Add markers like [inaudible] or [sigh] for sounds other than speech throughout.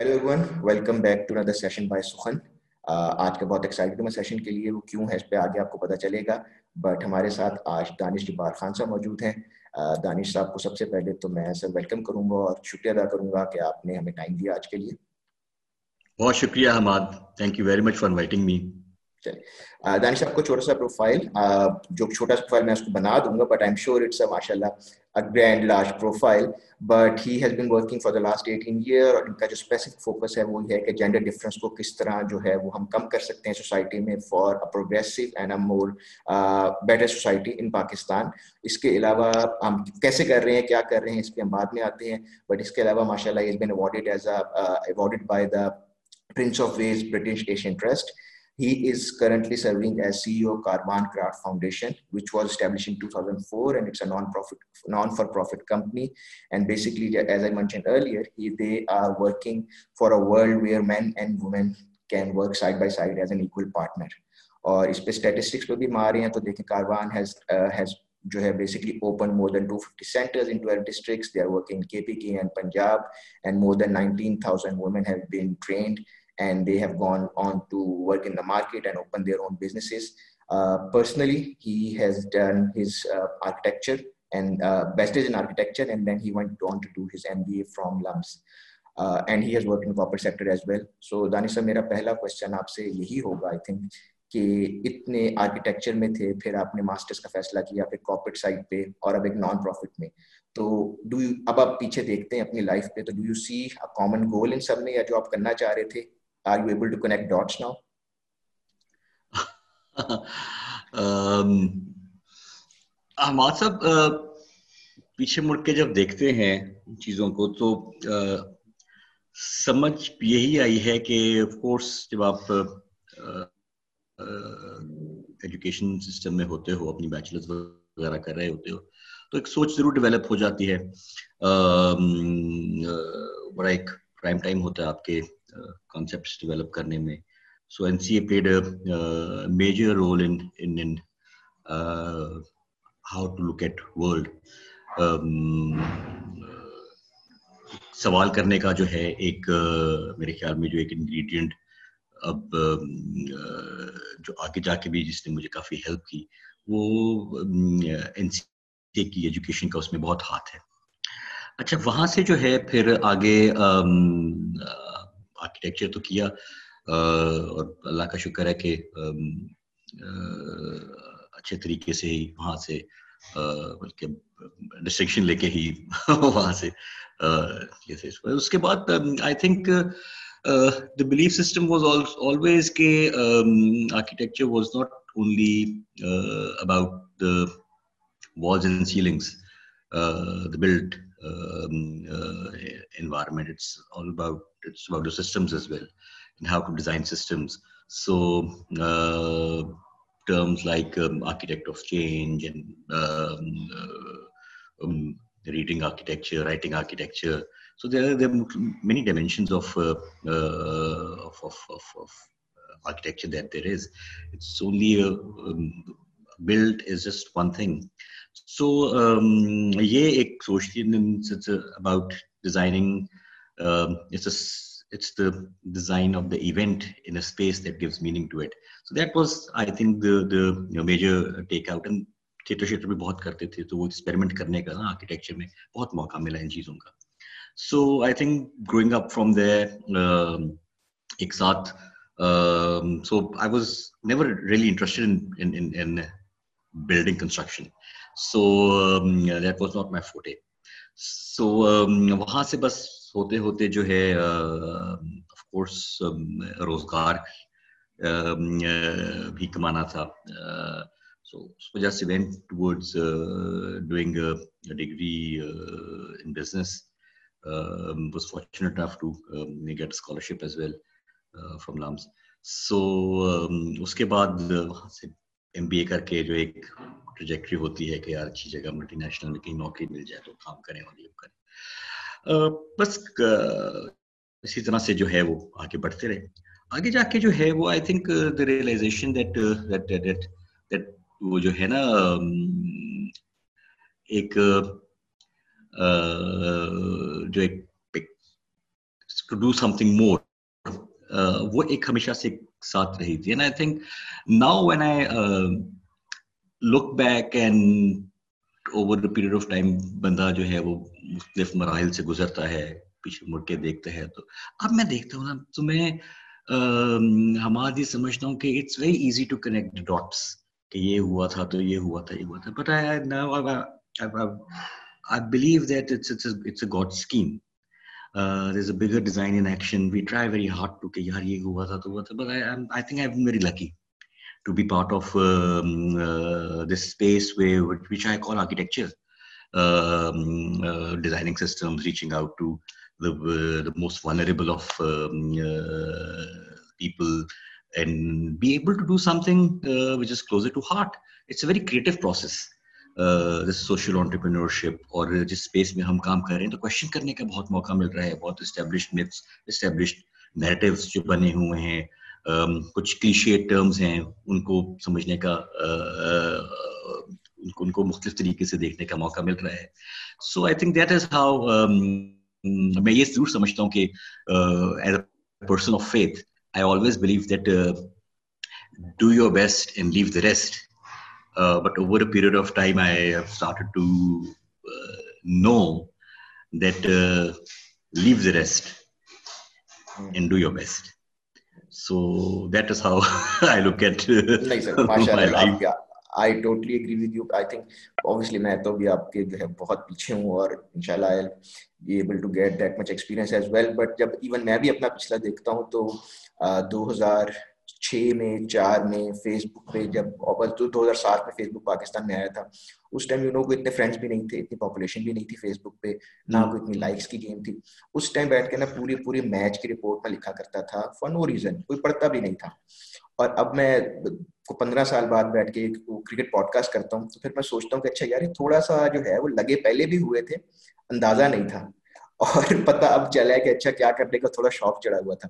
Hello everyone welcome back to another session by سخن آج کا بہت ایکسائٹڈ میں سیشن کے لیے وہ کیوں ہے اس پہ آگے آپ کو پتہ چلے گا بٹ ہمارے ساتھ آج دانش جبار خان صاحب موجود ہیں دانش صاحب کو سب سے پہلے تو میں سر ویلکم کروں گا اور شکریہ ادا کروں گا کہ آپ نے ہمیں ٹائم دیا آج کے لیے بہت شکریہ Hammad thank you very much for inviting me چلے دانش صاحب کو چھوٹا سا پروفائل جو چھوٹا سا پروفائل میں اس کو بنا دوں گا but I am sure it's ماشاء اللہ grand large profile but he has been working for the last eighteen year اور ان کا جو اسپیسیفک فوکس ہے وہ یہ ہے کہ جینڈر ڈفرینس کو کس طرح جو ہے وہ ہم کم کر سکتے ہیں سوسائٹی میں for a progressive and a more better society in Pakistan اس کے علاوہ ہم کیسے کر رہے ہیں، کیا کر رہے ہیں، اس پہ ہم بعد میں آتے ہیں. بٹ اس کے علاوہ ماشاء اللہ is been awarded as a awarded by the prince of Wales British Asian trust He is currently serving as CEO of Karwan Craft Foundation, which was established in 2004, and it's a non-profit, non-for-profit company. And basically, as I mentioned earlier, he, they are working for a world where men and women can work side by side as an equal partner. اور اس پہ statistics پہ بھی مارے ہیں تو دیکھیں کاروان has has جو ہے basically open more than two fifty centres in twelve districts they are working K P K and Punjab and more than nineteen thousand women have been trained and they have gone on to work in the market and open their own businesses. Uh, personally, he has done his uh, architecture and uh, bachelor's in architecture, and then he went on to do his MBA from LUMS. Uh, and he has worked in corporate sector as well. So Danish صاحب میرا پہلا question آپ سے یہی ہوگا کہ اتنے architecture میں تھے پھر آپ نے ماسٹرز کا فیصلہ کیا پھر کارپوریٹ سائڈ پہ اور اب ایک نان پروفٹ میں تو ڈو اب آپ پیچھے دیکھتے ہیں اپنی لائف پہ تو do you see common goal ان سب میں یا جو آپ کرنا چاہ رہے تھے are you able to connect dots now? Um, Ahmad صاحب uh, پیچھے مڑ کے جب دیکھتے ہیں چیزوں کو تو uh, سمجھ یہی آئی ہے کہ آف کورس جب آپ uh, ایجوکیشن سسٹم میں ہوتے ہو، اپنی بیچلرز وغیرہ کر رہے ہوتے ہو، تو ایک سوچ ضرور ڈیولپ ہو جاتی ہے. Um, بڑا ایک پرائم ٹائم ہوتا ہے آپ کے concepts develop کرنے میں so NCA played a uh, major role in in, in uh, how to look um, سوال کرنے کا جو ہے ایک uh, میرے خیال میں جو ایک انگریڈینٹ اب um, uh, جو آگے جا کے بھی جس نے مجھے کافی ہیلپ کی وہ um, این سی کی ایجوکیشن کا اس میں بہت ہاتھ ہے۔ اچھا وہاں سے جو ہے پھر آگے آرکیٹیکچر تو کیا اور اللہ کا شکر ہے کہ اچھے طریقے سے ہی وہاں سے بلکہ ڈسٹنکشن لے کے ہی وہاں سے اس کے بعد I think the belief system was always کہ architecture was not only about the walls and ceilings the build environment it's all about it's about the systems as well and how to design systems. So uh, terms like um, architect of change and um, uh, um, reading architecture, writing architecture. So there are, there are many dimensions of, uh, uh of, of, of, of, architecture that there is. It's only a um, build is just one thing. So um, yeah, ek it's about designing. Um, it's a it's the design of the event in a space that gives meaning to it. So that was, I think, the the you know, major takeout. And theatre shatter بھی بہت کرتے تھے تو وہ experiment کرنے کا نا architecture میں بہت موقع ملا ان چیزوں کا so I think growing up from there ایک ساتھ so I was never really interested in building construction so that was not my forte so وہاں سے بس ہوتے ہوتے جو ہے آف کورس روزگار بھی کمانا تھا۔ سو اس وجہ سے went towards doing degree in business was fortunate enough to um, get a scholarship as well uh, اس کے بعد وہاں سے ایم بی اے کر کے جو ایک ٹریجیکٹری ہوتی ہے کہ یار اچھی جگہ ملٹی نیشنل میں کہیں نوکری مل جائے تو کام کریں اور یہ کریں۔ بس اسی طرح سے جو ہے وہ آگے بڑھتے رہے۔ آگے جا کے جو ہے وہ آئی تھنک دا ریئلائزیشن وہ جو ہے نا ایک جو ایک ٹو ڈو سمتھنگ مور وہ ایک ہمیشہ سے ساتھ رہی تھی۔ And I think now when I look back and over period of time بندہ جو ہے وہ مختلف مراحل سے گزرتا ہے پیچھے مڑ کے دیکھتا ہے تو اب میں دیکھتا ہوں نا تو میں ہماری سمجھتا ہوں کہ it's very easy to connect dots کہ یہ ہوا تھا تو یہ ہوا تھا یہ ہوا تھا but I believe that it's a god scheme uh, there's a bigger design in action. We try very hard to ke yaar ye hua tha to hua tha. But I, I'm, I think I've been to be part of um, uh, this space where which I call architecture, um, uh, designing systems, reaching out to the uh, the most vulnerable of um, uh, people, and be able to do something uh, which is closer to heart. It's a very creative process. Social entrepreneurship اور جس space میں ہم کام کر رہے ہیں تو question کرنے کا بہت موقع مل رہا ہے بہت اسٹیبلشڈ متس اسٹیبلشڈ نیریٹیوس جو بنے ہوئے ہیں کچھ کلیشیٹ ٹرمز ہیں ان کو سمجھنے کا ان کو مختلف طریقے سے دیکھنے کا موقع مل رہا ہے so I think that is how میں یہ ضرور سمجھتا ہوں کہ as a person of faith I always believe that do your best and leave the rest Uh, but over a period of time, I have started to uh, know that uh, leave the rest mm. and do your best. So that is how I look at like, sir, my life. Yeah. I totally agree with you. I think obviously میں تو بھی آپ کے جو ہے بہت پیچھے ہوں اور انشاءاللہ I'll be able to get that much experience as well. But جب even میں بھی اپنا پچھلا دیکھتا ہوں تو دو ہزار چھ میں چار میں فیس بک پہ جب دو ہزار سات میں فیس بک پاکستان میں آیا تھا۔ اس ٹائم یو نو کو اتنے فرینڈس بھی نہیں تھے اتنی پاپولیشن بھی نہیں تھی فیس بک پہ نہ کوئی اتنی لائکس کی گیم تھی۔ اس ٹائم بیٹھ کے نا پوری پوری میچ کی رپورٹ میں لکھا کرتا تھا فار نو ریزن کوئی پڑھتا بھی نہیں تھا۔ اور اب میں پندرہ سال بعد بیٹھ کے کرکٹ پوڈ کاسٹ کرتا ہوں تو پھر میں سوچتا ہوں کہ اچھا یار تھوڑا سا جو ہے وہ لگے پہلے بھی ہوئے تھے اندازہ نہیں تھا۔ اور [laughs] پتہ اب چلا ہے کہ اچھا کیا کرنے کا تھوڑا شوق چڑھا ہوا تھا۔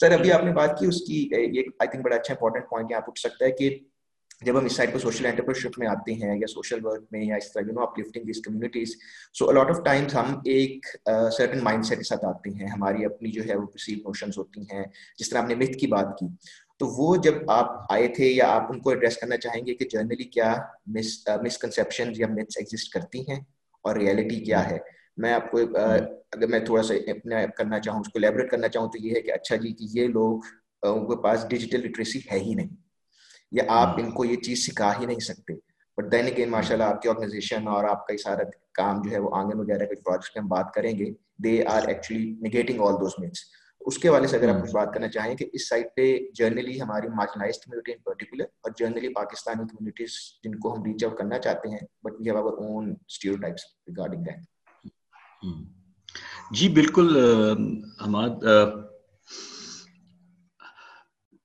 سر ابھی آپ نے بات کی اس کی ایک آئی تھنک بڑا اچھا انپورٹنٹ پوائنٹ یہاں پوچھ سکتا ہے کہ جب ہم اس سائڈ پہ سوشل انٹرپرشپ میں آتے ہیں یا سوشل ورک میں یا اس طرح you know up lifting these communities so a lot of times ہم ایک سرٹن مائنڈ سیٹ کے ساتھ آتے ہیں ہماری اپنی جو ہے وہ پرسیو نوشنز ہوتی ہیں جس طرح آپ نے متھ کی بات کی تو وہ جب آپ آئے تھے یا آپ ان کو ایڈریس کرنا چاہیں گے کہ جرنلی کیا مس مسکنسیپشن یا متھس ایگزسٹ کرتی ہیں اور ریئلٹی کیا ہے میں آپ کو اگر میں تھوڑا سا اپنا کرنا چاہوں اس کو لیبریٹ کرنا چاہوں تو یہ ہے کہ اچھا جی کہ یہ لوگ ان کے پاس ڈیجیٹل لٹریسی ہے ہی نہیں یا آپ ان کو یہ چیز سکھا ہی نہیں سکتے۔ بٹ دین اگین ماشاء اللہ آپ کی آرگنائزیشن اور آپ کا یہ سارا کام جو ہے وہ آنگن وغیرہ کے پروجیکٹس میں ہم بات کریں گے they are actually negating all those myths اس کے والے سے اگر آپ کچھ بات کرنا چاہیں کہ اس سائٹ پہ جرنلی ہماری مارجنائز کمیونٹی ان پرٹیکولر اور جرنلی پاکستانی کمیونٹیز جن کو ہم ریچ آؤٹ کرنا چاہتے ہیں but we have our own stereotypes regarding that جی بالکل Hammad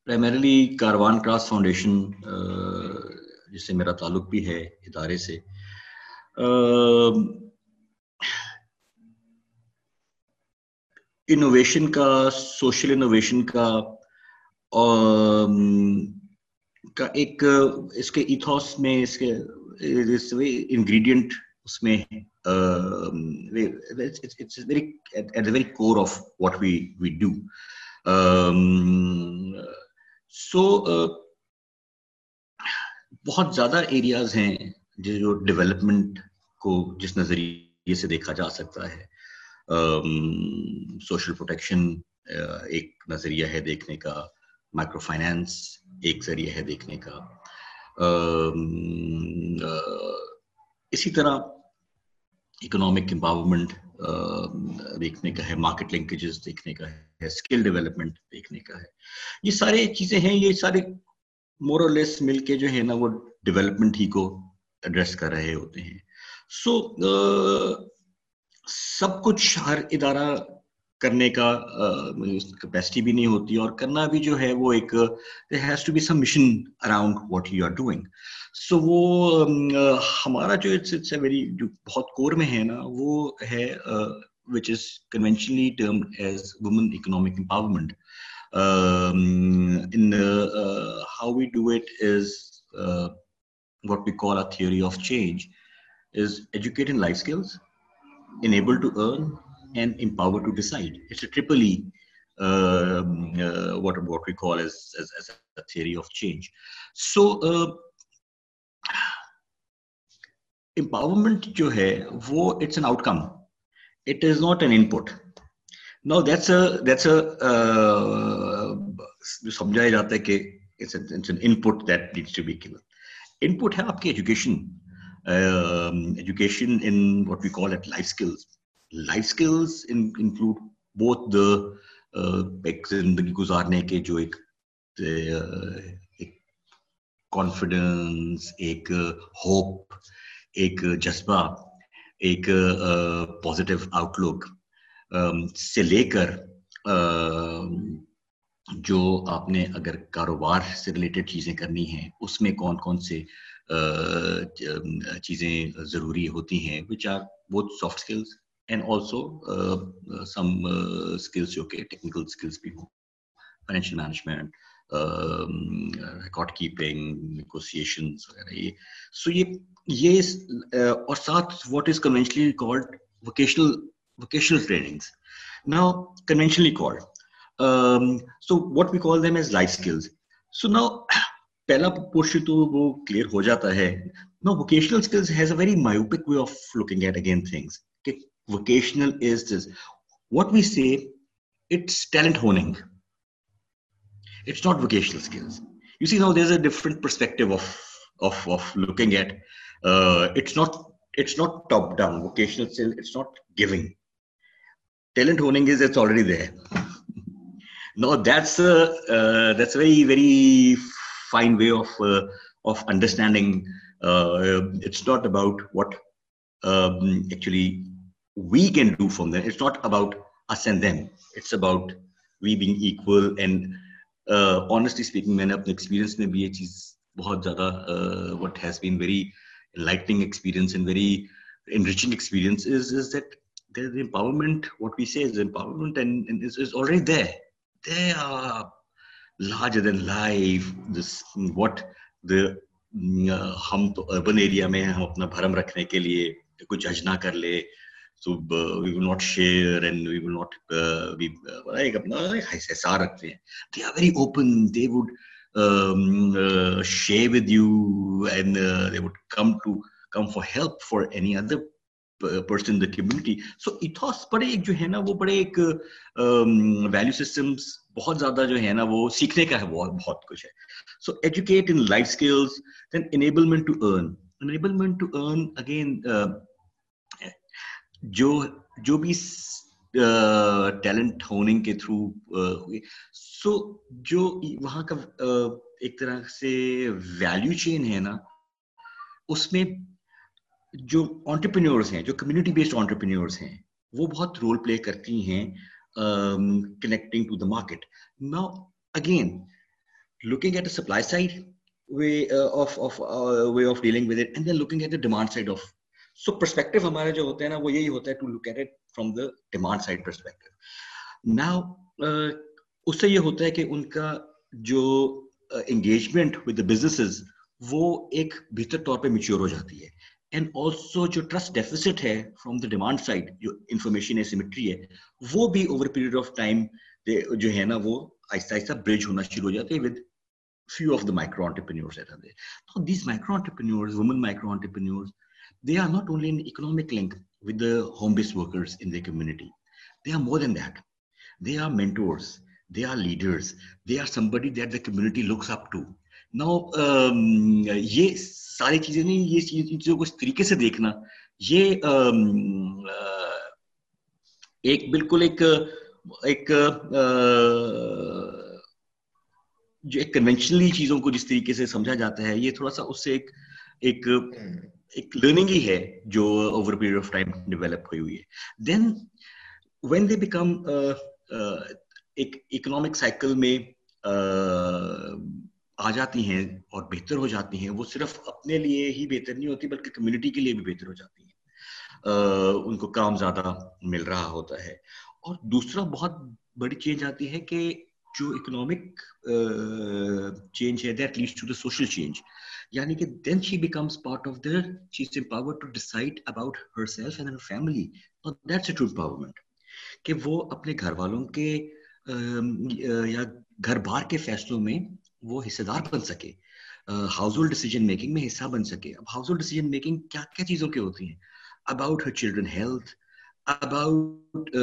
primarily Karwan crafts foundation جس سے میرا تعلق بھی ہے ادارے سے انوویشن کا سوشل انوویشن کا کا ایک، اس کے ایتھوس میں، اس کے انگریڈینٹ اس میں core of what we we do so بہت زیادہ ایریاز ہیں جو ڈیولپمنٹ کو جس نظریے سے دیکھا جا سکتا ہے. Ehm, سوشل پروٹیکشن eh, ایک نظریہ ہے دیکھنے کا. مائکرو فائنینس ایک ذریعہ ہے دیکھنے کا. Ehm, eh, اسی طرح اکنامک امپاورمنٹ uh, دیکھنے کا ہے مارکیٹ لنکیجز دیکھنے کا ہے اسکل ڈیولپمنٹ دیکھنے کا ہے۔ یہ سارے چیزیں ہیں، یہ سارے مور اور لیس مل کے جو ہے نا، وہ ڈیولپمنٹ ہی کو ایڈریس کر رہے ہوتے ہیں۔ سو uh, سب کچھ ہر ادارہ کرنے کا کیپیسٹی مطلب بھی نہیں ہوتی اور کرنا بھی جو ہے وہ ایک has to be some mission around what you are doing so وہ ہمارا جو اٹس ویری جو بہت کور میں ہے نا، وہ ہے which is conventionally term as women economic empowerment in how we do it is what we call a theory of change is educate in life skills enable to earn and empowered to decide. It's a triple E, uh, uh, what, what we call as, as, as, a theory of change. So, empowerment جو ہے وہ it's an outcome it is not an input no that's that's جو سمجھایا جاتا ہے کہ input that needs to be given input ہے آپ کی education education in what we call at life skills life skills include بہت دا ایک زندگی گزارنے کے جو ایک کانفیڈنس ایک ہوپ ایک uh, uh, جذبہ، ایک پازیٹیو آؤٹ لک سے لے کر um, جو آپ نے اگر کاروبار سے ریلیٹڈ چیزیں کرنی ہیں، اس میں کون کون سے چیزیں ضروری ہوتی ہیں وچ آر بہت soft skills and also some skills جو کہ ٹیکنیکل اسکلس بھی ہوں۔ Financial management record keeping negotiations وغیرہ، یہ۔ سو یہ یہ اور ساتھ what is conventionally record vocational vocational trainings نا conventionally called so what we call them as life skills so نا پہلا پورشن تو وہ کلیئر ہو جاتا ہے۔ نا vocational skills has a very myopic way of looking at again things vocational is this what we say it's talent honing it's not vocational skills you see now there's a different perspective of of of looking at uh, it's not it's not top down vocational skill it's not giving talent honing is it's already there no that's a uh, that's a very very fine way of uh, of understanding. Uh, it's not about what um, actually اپنا رکھنے کے لیے کچھ نہ کر so we will not share and we will not we ایک اپنا احسار رکھتے ہیں they are very open they would share with you and they would come to come for help for any other person the community so ethos بڑے ایک جو ہے نا وہ بڑے ایک ویلیو سسٹمس بہت زیادہ جو ہے نا وہ سیکھنے کا ہے بہت بہت کچھ ہے so educate in life skills then enablement to earn enablement to earn again جو جو بھی ٹیلنٹ ہوننگ کے تھرو ہوئے سو جو وہاں کا ایک طرح سے ویلیو چین ہے نا، اس میں جو آنٹرپرینورس ہیں، جو کمیونٹی بیسڈ آنٹرپرینورس ہیں، وہ بہت رول پلے کرتی ہیں کنیکٹنگ ٹو دا مارکیٹ نا again looking at a supply side way of way of dealing with it and then looking at the demand side of so perspective ہمارے جو ہوتے ہیں نا، وہ یہی ہوتا ہے to look at from the demand side perspective now اس سے یہ ہوتا ہے کہ ان کا جو انگیجمنٹ ود دا بزنسز وہ ایک بہتر طور پہ میچیور ہو جاتی ہے. اینڈ آلسو جو ٹرسٹ ڈیفیسٹ ہے فرام دا ڈیمانڈ سائڈ جو انفارمیشن ہے سیمیٹری ہے، وہ بھی اوور پیریڈ آف ٹائم جو ہے نا، وہ آہستہ آہستہ برج ہونا شروع ہو جاتے ہے with few of the micro entrepreneurs these micro entrepreneurs women micro entrepreneurs جس طریقے سے سمجھا جاتا ہے یہ تھوڑا سا اس سے ایک ایک ایک لرننگ ہی ہے جو over period of time develop ہوئی ہوئی ہے. دین وین دے بیکم ایک اکنامک سائیکل میں uh, آ جاتی ہیں اور بہتر ہو جاتی ہیں، وہ صرف اپنے لیے ہی بہتر نہیں ہوتی، بلکہ کمیونٹی کے لیے بھی بہتر ہو جاتی ہیں. Uh, ان کو کام زیادہ مل رہا ہوتا ہے. اور دوسرا بہت بڑی چینج آتی ہے کہ جو اکنامک چینج uh, ہے that leads to the social change یعنی کہ then she becomes part of the she is to decide about herself and her family اور دیٹس اے ٹرو امپاورمنٹ کہ وہ اپنے گھر والوں کے یا گھر بار کے فیصلوں میں وہ حصے دار بن سکے ہاؤس ہولڈ ڈیسیجن میکنگ میں حصہ بن سکے. اب ہاؤس ہولڈ ڈیسیجن میکنگ کیا کیا چیزوں کی ہوتی ہیں؟ About her children health about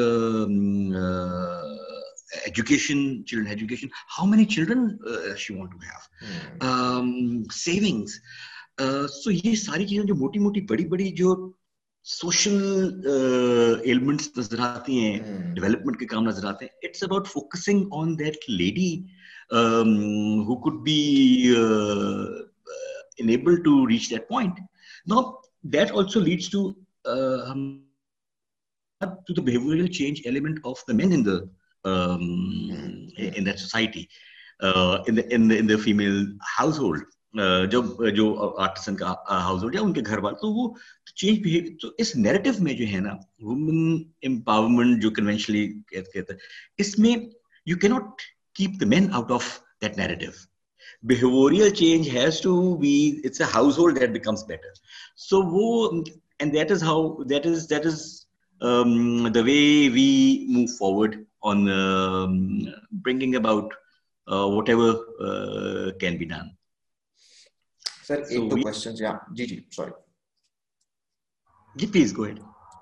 education children education how many children she want to have savings so یہ ساری چیزیں جو موٹی موٹی بڑی بڑی جو سوشل ایلیمنٹس نظر آتی ہیں ڈیولپمنٹ کے کام نظر آتے ہیں it's about focusing on that lady who could be to reach that point. Now that also leads to uh, to the behavioral change element of the men in the you key not keep the men out of their change hold better um, the way we move forward on um, bringing about uh, whatever uh, can be done. Sir ایک دو questions یہاں جی جی sorry جی please go ahead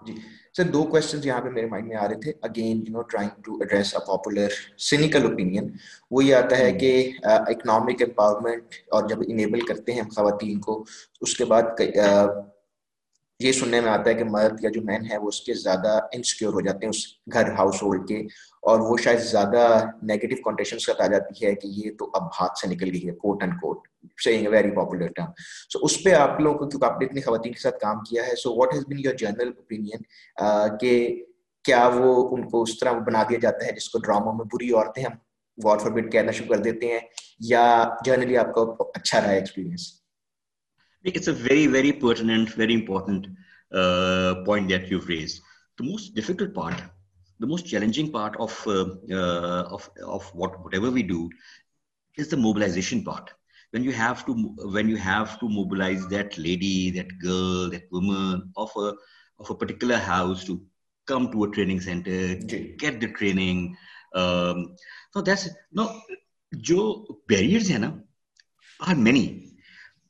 جی sir دو questions یہاں پہ میرے مائنڈ میں آ رہے تھے again you know trying to address a popular cynical opinion وہ یہ آتا ہے کہ اکنامک امپاورمنٹ اور جب انیبل کرتے ہیں ہم خواتین کو اس کے بعد یہ سننے میں آتا ہے کہ مرد یا جو مین ہے وہ اس کے زیادہ انسیکیور ہو جاتے ہیں، اس گھر ہاؤس ہولڈ کے، اور وہ شاید زیادہ نیگیٹو کانٹیشنس کا آ جاتی ہے کہ یہ تو اب ہاتھ سے نکل گئی ہے quote and quote saying very popular term so اس پہ آپ لوگوں کو کیونکہ آپ نے اتنی خواتین کے ساتھ کام کیا ہے so what has been your general opinion کہ کیا وہ ان کو اس طرح بنا دیا جاتا ہے جس کو ڈراموں میں بری عورتیں ہم گاڈ فار بٹ کہنا شروع کر دیتے ہیں، یا جنرلی آپ کا اچھا رہا experience It's a very, very pertinent, very important uh, point that you've raised. The most difficult part, the most challenging part of uh, uh, of of what whatever we do, is the mobilization part. when you have to when you have to mobilize that lady that girl that woman of a of a particular house to come to a training center get the training um, so that's no جو barriers ہیں نا are many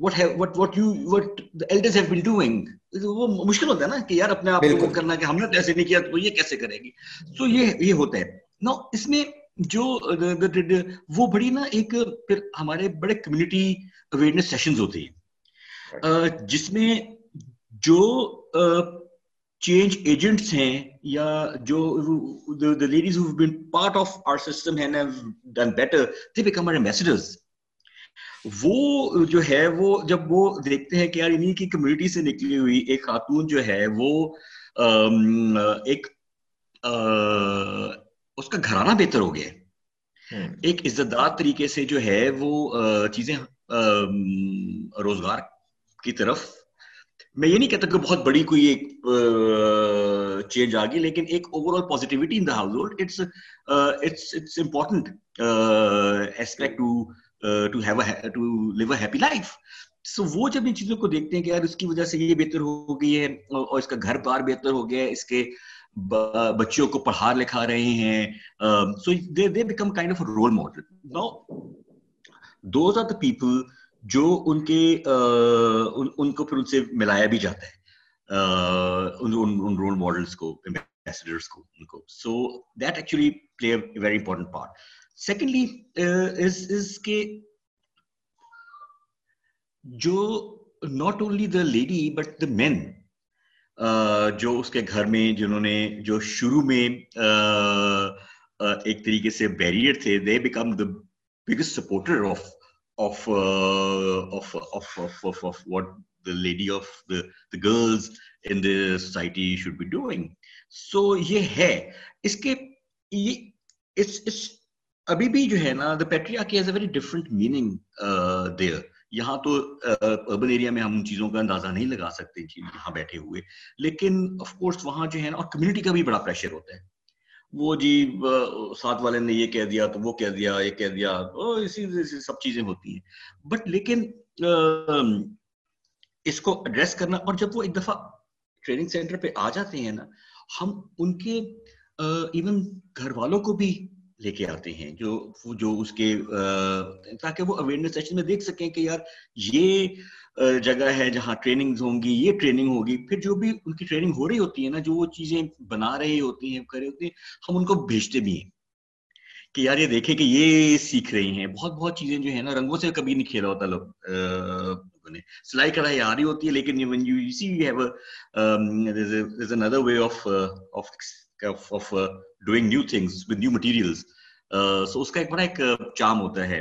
what have what what you what the elders have been doing. وہ مشکل ہوتا ہے نا کہ یار اپنے آپ کو کرنا کہ ہم نے ایسے نہیں کیا تو یہ کیسے کرے گی؟ تو یہ یہ ہوتا ہے۔ نا اس میں جو وہ بڑی نا ایک پھر ہمارے بڑے کمیونٹی اویئرنیس سیشنز ہوتے ہیں۔ جس میں جو چینج ایجنٹس ہیں یا جو ladies been part of our system done better they become our ambassadors وہ جو ہے وہ جب وہ دیکھتے ہیں کہ یار انہیں کی کمیونٹی سے نکلی ہوئی ایک خاتون جو ہے وہ ایک اس کا گھرانہ بہتر ہو گیا۔ ایک عزت دار طریقے سے جو ہے وہ چیزیں روزگار کی طرف۔ میں یہ نہیں کہتا کہ بہت بڑی کوئی ایک چینج آ گئی لیکن ایک overall positivity in the household it's important aspect to to have to live a happy life so وہ جب ان چیزوں کو دیکھتے ہیں کہ یار اس کی وجہ سے یہ بہتر ہو گئی ہے اور اس کا گھر بار بہتر ہو گیا ہے، اس کے بچوں کو پڑھا لکھا رہے ہیں so they they become kind of role model no those are the people جو ان کے uh, ان کو پھر ان سے ملایا بھی جاتا ہے uh, ان رول ماڈلس کو ایمبیسڈرس کو، ان کو. So that actually play a very important part secondly is کے جو not only the lady but the man جو اس کے گھر میں جنہوں نے جو شروع میں ایک طریقے سے بیریئر تھے they became the biggest supporter of of uh, of, of, of, of, the lady of the, the girls in the society should be doing. So یہ ہے اس کے ابھی بھی جو ہے نا the patriarchy has a very different meaning there یہاں تو uh, اربن ایریا میں ہم ان چیزوں کا اندازہ نہیں لگا سکتے جی، یہاں بیٹھے ہوئے۔ لیکن آف کورس وہاں جو ہے نا، اور کمیونٹی کا بھی بڑا پریشر ہوتا ہے۔ وہ جی uh, ساتھ والے نے یہ کہہ دیا، تو وہ کہہ دیا، یہ کہہ دیا اسی سب چیزیں ہوتی ہیں۔ بٹ لیکن um, اس کو ایڈریس کرنا، اور جب وہ ایک دفعہ ٹریننگ سینٹر پہ آ جاتے ہیں نا، ہم ان کے ایون گھر والوں کو بھی لے کے آتے ہیں، جو جو اس کے تاکہ وہ اویئرنیس سیشن میں دیکھ سکیں کہ یار، یہ جگہ ہے جہاں ٹریننگ ہوں گی، یہ ٹریننگ ہوگی۔ پھر جو بھی ان کی ٹریننگ ہو رہی ہوتی ہے نا، جو وہ چیزیں بنا رہے ہوتی ہیں، کر رہے ہوتے ہیں، ہم ان کو بھیجتے بھی ہیں کہ یار، یہ دیکھیں کہ یہ سیکھ رہی ہیں۔ بہت بہت چیزیں جو ہیں نا، رنگوں سے کبھی نہیں کھیلا ہوتا لوگ سلائی کڑھائی آ رہی ہوتی ہے، لیکن way of of doing new things with new materials so اس کا ایک بڑا ایک چام ہوتا ہے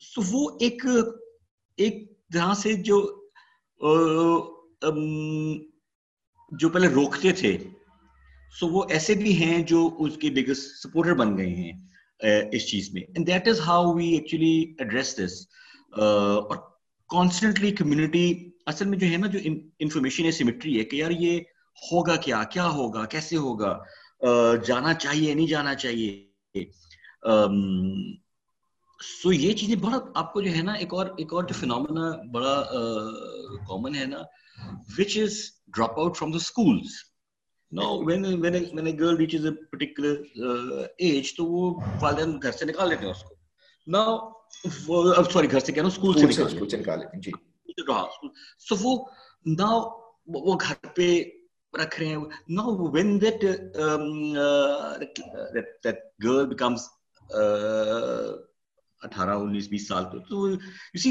سو وہ ایک ایک طرح سے جو جو پہلے روکتے تھے سو وہ ایسے بھی ہیں جو اس کے بگیسٹ سپورٹر بن گئے ہیں اس چیز میں and that is how we actually address this اور کانسٹنٹلی کمیونٹی اصل میں جو ہے نا جو انفارمیشن ہے سیمیٹری ہے کہ یار یہ ہوگا کیا؟ کیا ہوگا؟ کیسے ہوگا؟ جانا چاہیے نہیں جانا چاہیے؟ سو یہ چیزیں بڑا آپ کو جو ہے نا ایک اور ایک اور جو فینومنا بڑا کامن ہے نا which is drop out from the schools when when when a girl particular age تو وہ والدین گھر سے نکال لیتے ہیں اس کو. نو سوری گھر سے کہنا اسکول سے نکال لیتے ہیں جی۔ رہا۔ سو وہ ناؤ وہ گھر پہ رکھ رہے ہیں۔ No when that that girl becomes اٹھارہ انیس بیس سال تو یو سی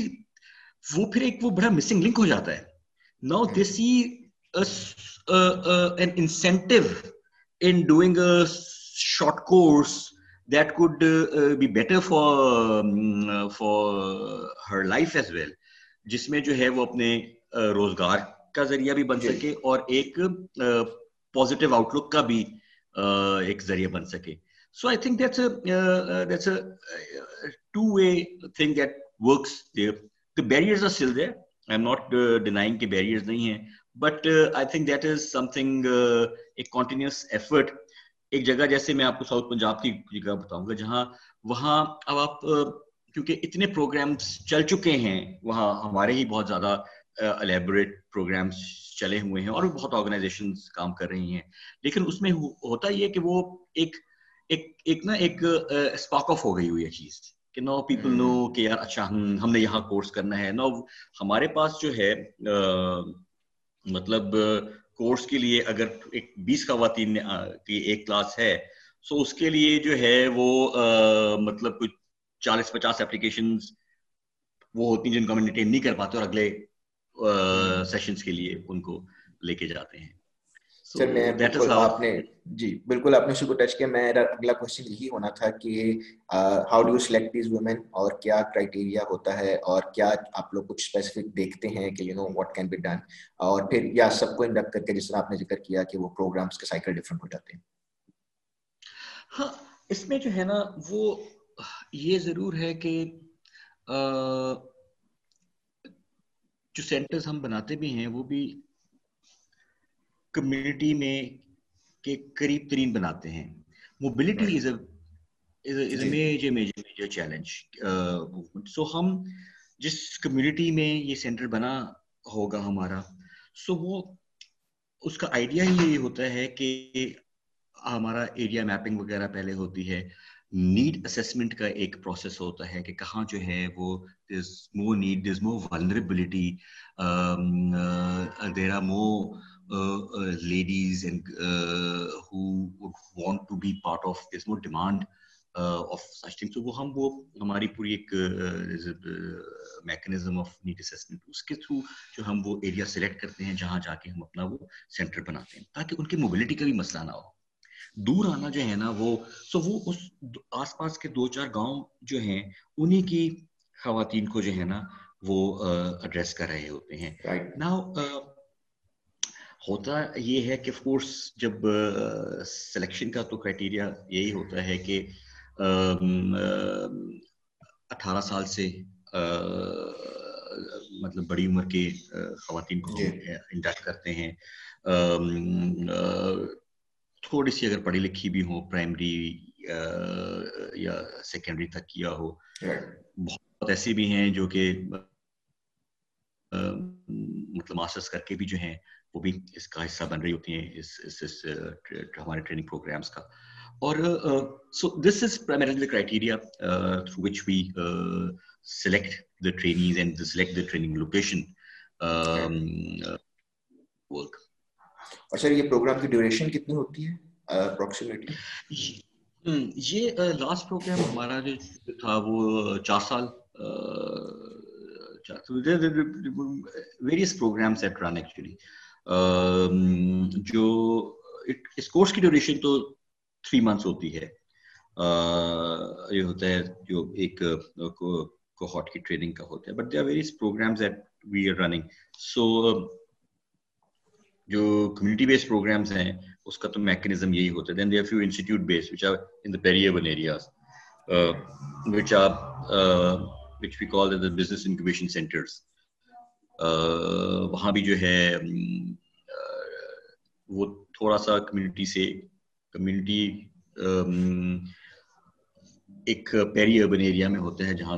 وہ پھر ایک وہ بڑا مسنگ لنک ہو جاتا ہے۔ نو دے سی an incentive in doing a short course that could uh, be better for um, for her life جس میں جو ہے وہ اپنے روزگار کا ذریعہ بھی بن سکے اور ایک پوزیٹو آؤٹ لک کا بھی ایک ذریعہ بن سکے۔ So I think that's that's two way thing that works there barriers are still there. I'm not uh, denying کہ barriers نہیں ہیں but I think that is something ایک کنٹینیوس ایفرٹ ایک جگہ جیسے میں آپ کو ساؤتھ پنجاب کی جگہ بتاؤں گا جہاں وہاں اب آپ کیونکہ اتنے پروگرامس چل چکے ہیں وہاں ہمارے ہی بہت زیادہ الیبوریٹ پروگرامس چلے ہوئے ہیں اور بھی بہت آرگنائزیشن کام کر رہی ہیں۔ لیکن اس میں ہوتا یہ کہ وہ ایک ایک ایک نا ایک اسپاک آف ہو گئی ہوئی ہے چیز کہ نو پیپل نو کہ یار اچھا ہم نے یہاں کورس کرنا ہے۔ نو ہمارے پاس جو ہے مطلب کورس کے لیے اگر ایک بیس خواتین کی ایک کلاس ہے سو اس کے لیے جو ہے وہ مطلب کچھ چالیس پچاس اپلیکیشن وہ ہوتی ہیں جن کو ہم انٹرٹین نہیں کر پاتے اور اگلے سیشنز کے لیے ان کو لے کے جاتے ہیں۔ سر میں بالکل آپ نے جی بالکل آپ نے اسی کو ٹچ کیا۔ میرا اگلا کوشچن یہی ہونا تھا کہ how do you select these اور کیا کرائٹیریا ہوتا ہے اور کیا آپ لوگ کچھ اسپیسیفک دیکھتے ہیں کہ you know what can be done اور پھر یا سب کو انڈکٹ کر کے جس طرح آپ نے ذکر کیا کہ وہ پروگرامس کے سائیکل ڈفرنٹ ہو جاتے ہیں۔ ہاں اس میں جو ہے نا وہ یہ ضرور ہے کہ جو سینٹرز ہم بناتے بھی ہیں وہ بھی کمیونٹی میں کے قریب ترین بناتے ہیں۔ Mobility is a major major major challenge so ہم جس کمیونٹی میں یہ سینٹر بنا ہوگا ہمارا سو وہ اس کا آئیڈیا ہی یہ ہوتا ہے کہ ہمارا ایریا میپنگ وغیرہ پہلے ہوتی ہے۔ نیڈ اسسمنٹ کا ایک پروسیس ہوتا ہے کہ کہاں جو ہے وہ there's more need there's more vulnerability there are more ladies and who want to be part of this more demand of such thing تو وہ ہم وہ ہماری پوری ایک میکنزم آف نیڈ اسسمنٹ اس کے تھرو جو ہم وہ ایریا سلیکٹ کرتے ہیں جہاں جا کے ہم اپنا وہ سینٹر بناتے ہیں تاکہ ان کی موبلٹی کا بھی مسئلہ نہ ہو۔ دور آنا جو ہے نا وہ سو وہ اس آس پاس کے دو چار گاؤں جو ہیں انہی کی خواتین کو جو ہے نا وہ ایڈریس کر رہے ہوتے ہیں۔ نا ہوتا یہ ہے کہ کورس جب سلیکشن کا تو کرائٹیریا یہی ہوتا ہے کہ اٹھارہ سال سے مطلب بڑی عمر کے خواتین کو انڈکٹ کرتے ہیں۔ تھوڑی سی اگر پڑھی لکھی بھی ہو پرائمری یا سیکنڈری تک کیا ہو بہت ایسی بھی ہیں جو کہ مطلب ماسٹرس کر کے بھی جو ہیں وہ بھی اس کا حصہ بن رہی ہوتی ہیں اس اس, اس ہمارے ٹریننگ پروگرامس کا۔ اور so this is primarily criteria through which we select the trainees and select the training location work اور سر، یہ پروگرام کی ڈیوریشن کتنی ہوتی ہے؟ اپروکسیمیٹلی یہ لاسٹ پروگرام ہمارا جو تھا، وہ چار سال various programmes at run actually جو اس کورس کی ڈیوریشن تو تھری منتھس ہوتی ہے۔ یہ ہوتا ہے جو ایک کوہارٹ کی ٹریننگ کا ہوتا ہے۔ But they are various programmes at we are running so جو کمیونٹی بیس پروگرامز ہیں، اس کا تو میکنزم یہی ہوتا ہے۔ Then there few institute base which are in the peri urban areas which are which we call the business incubation centres وہاں بھی جو ہے uh, وہ تھوڑا سا کمیونٹی سے کمیونٹی um, ایک پیری اربن ایریا میں ہوتے ہیں جہاں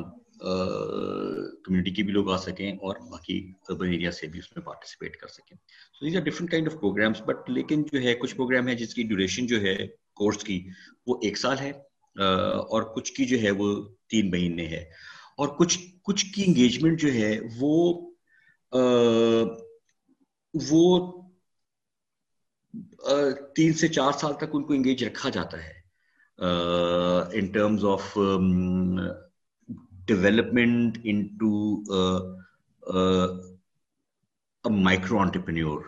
کمیونٹی کے بھی لوگ آ سکیں اور باقی اربن ایریا سے بھی اس میں پارٹیسپیٹ کر سکیں۔ So these are different kind of programmes but لیکن جو ہے، کچھ پروگرام ہے جس کی ڈیوریشن جو ہے کورس کی، وہ ایک سال ہے اور کچھ کی جو ہے وہ تین مہینے ہے۔ اور کچھ کچھ کی انگیجمنٹ جو ہے وہ وہ تین سے چار سال تک ان کو انگیج رکھا جاتا ہے۔ In terms of development into development into micro entrepreneur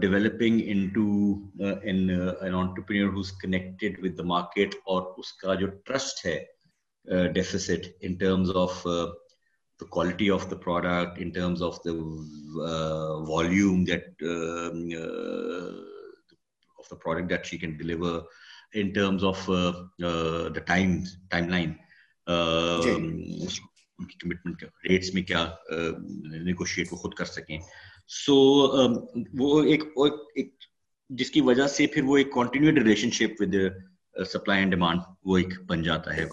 developing into an entrepreneur whose connected with the market اور اس کا جو ٹرسٹ ہے deficit in terms of the quality of the product in terms of the uh, volume that uh, uh, of the product that she can deliver in terms of the time timeline commitment rates میں کیا negotiate وہ خود کر سکیں۔ سو وہ ایک جس کی وجہ سے پھر وہ ایک continued relationship with supply and demand وہ ایک بن جاتا ہے۔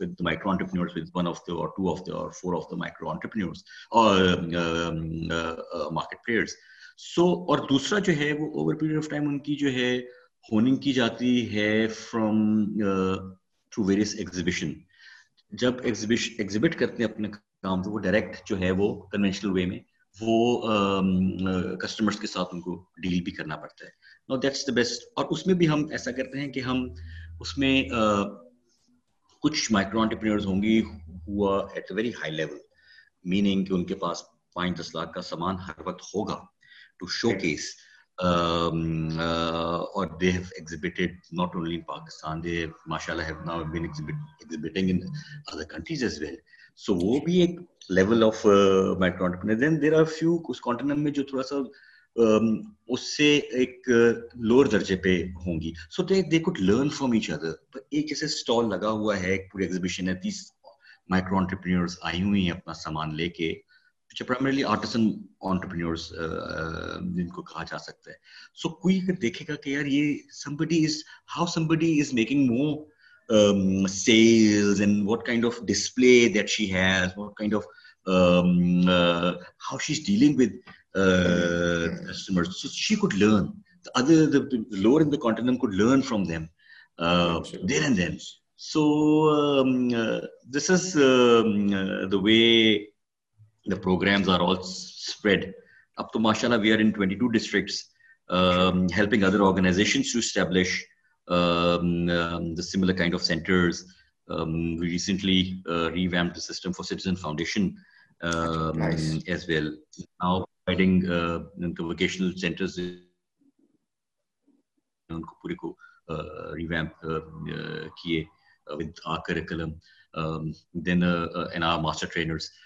With the micro entrepreneurs with one of the or two of the or four of the micro entrepreneurs or um, uh, uh, market players so اور دوسرا جو ہے وہ over period of time ان کی جو ہے ہوننگ کی جاتی ہے فرام تھرو ویریس ایگزیبیشن جب ایگزیبٹ کرتے ہیں اپنے کام تو وہ ڈائریکٹ جو ہے وہ کنونشنل وے میں، وہ کسٹمرس کے ساتھ ان کو ڈیل بھی کرنا پڑتا ہے۔ نو دیٹس دا بیسٹ اور اس میں بھی ہم ایسا کرتے ہیں کہ ہم اس میں کچھ مائکرو آنٹرپرینرز ہوں گی ہوا at a very high level meaning کہ ان کے پاس پانچ دس لاکھ کا سامان ہر وقت ہوگا ٹو شو کیس اور they have exhibited not only in Pakistan they ماشاء اللہ have now been exhibiting in other countries as well so وہ بھی ایک level of micro entrepreneur then there are few us continent میں جو تھوڑا سا اس سے ایک لوور درجے پہ ہوں گی so they they could learn from each other ایک جیسے اسٹال لگا ہوا ہے ایک پوری ایگزیبیشن ہے تیس مائکرو آنٹرپرینورس آئی ہوئی ہیں اپنا سامان لے کے آرٹسن آنٹرپرینورس جن کو کہا جا سکتا ہے سو کوئی اگر دیکھے گا کہ یار یہ somebody is how somebody is making more sales and what kind of display that she has what kind of how she is dealing with uh, customers. So she could learn. The other, the, the lower in the continent could learn from them uh, there and then. So um, uh, this is um, uh, the way the programs are all spread up to mashallah we are in 22 districts um, helping other organizations to establish um, um, the similar kind of centers um, we recently uh, revamped the system for citizen foundation um, nice. as well now providing uh, vocational centers in uh, revamp uh, uh, with our curriculum um, then uh, uh, and our master trainers uh,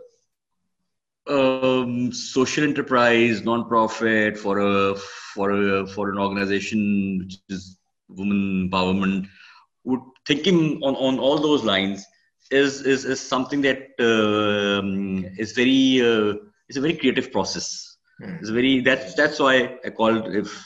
um, social enterprise, non-profit, for a for a for an organization which is women empowerment, would thinking on, on all those lines is is, is something that um, is very uh, it's a very creative process. Mm. It's very that's that's why I called if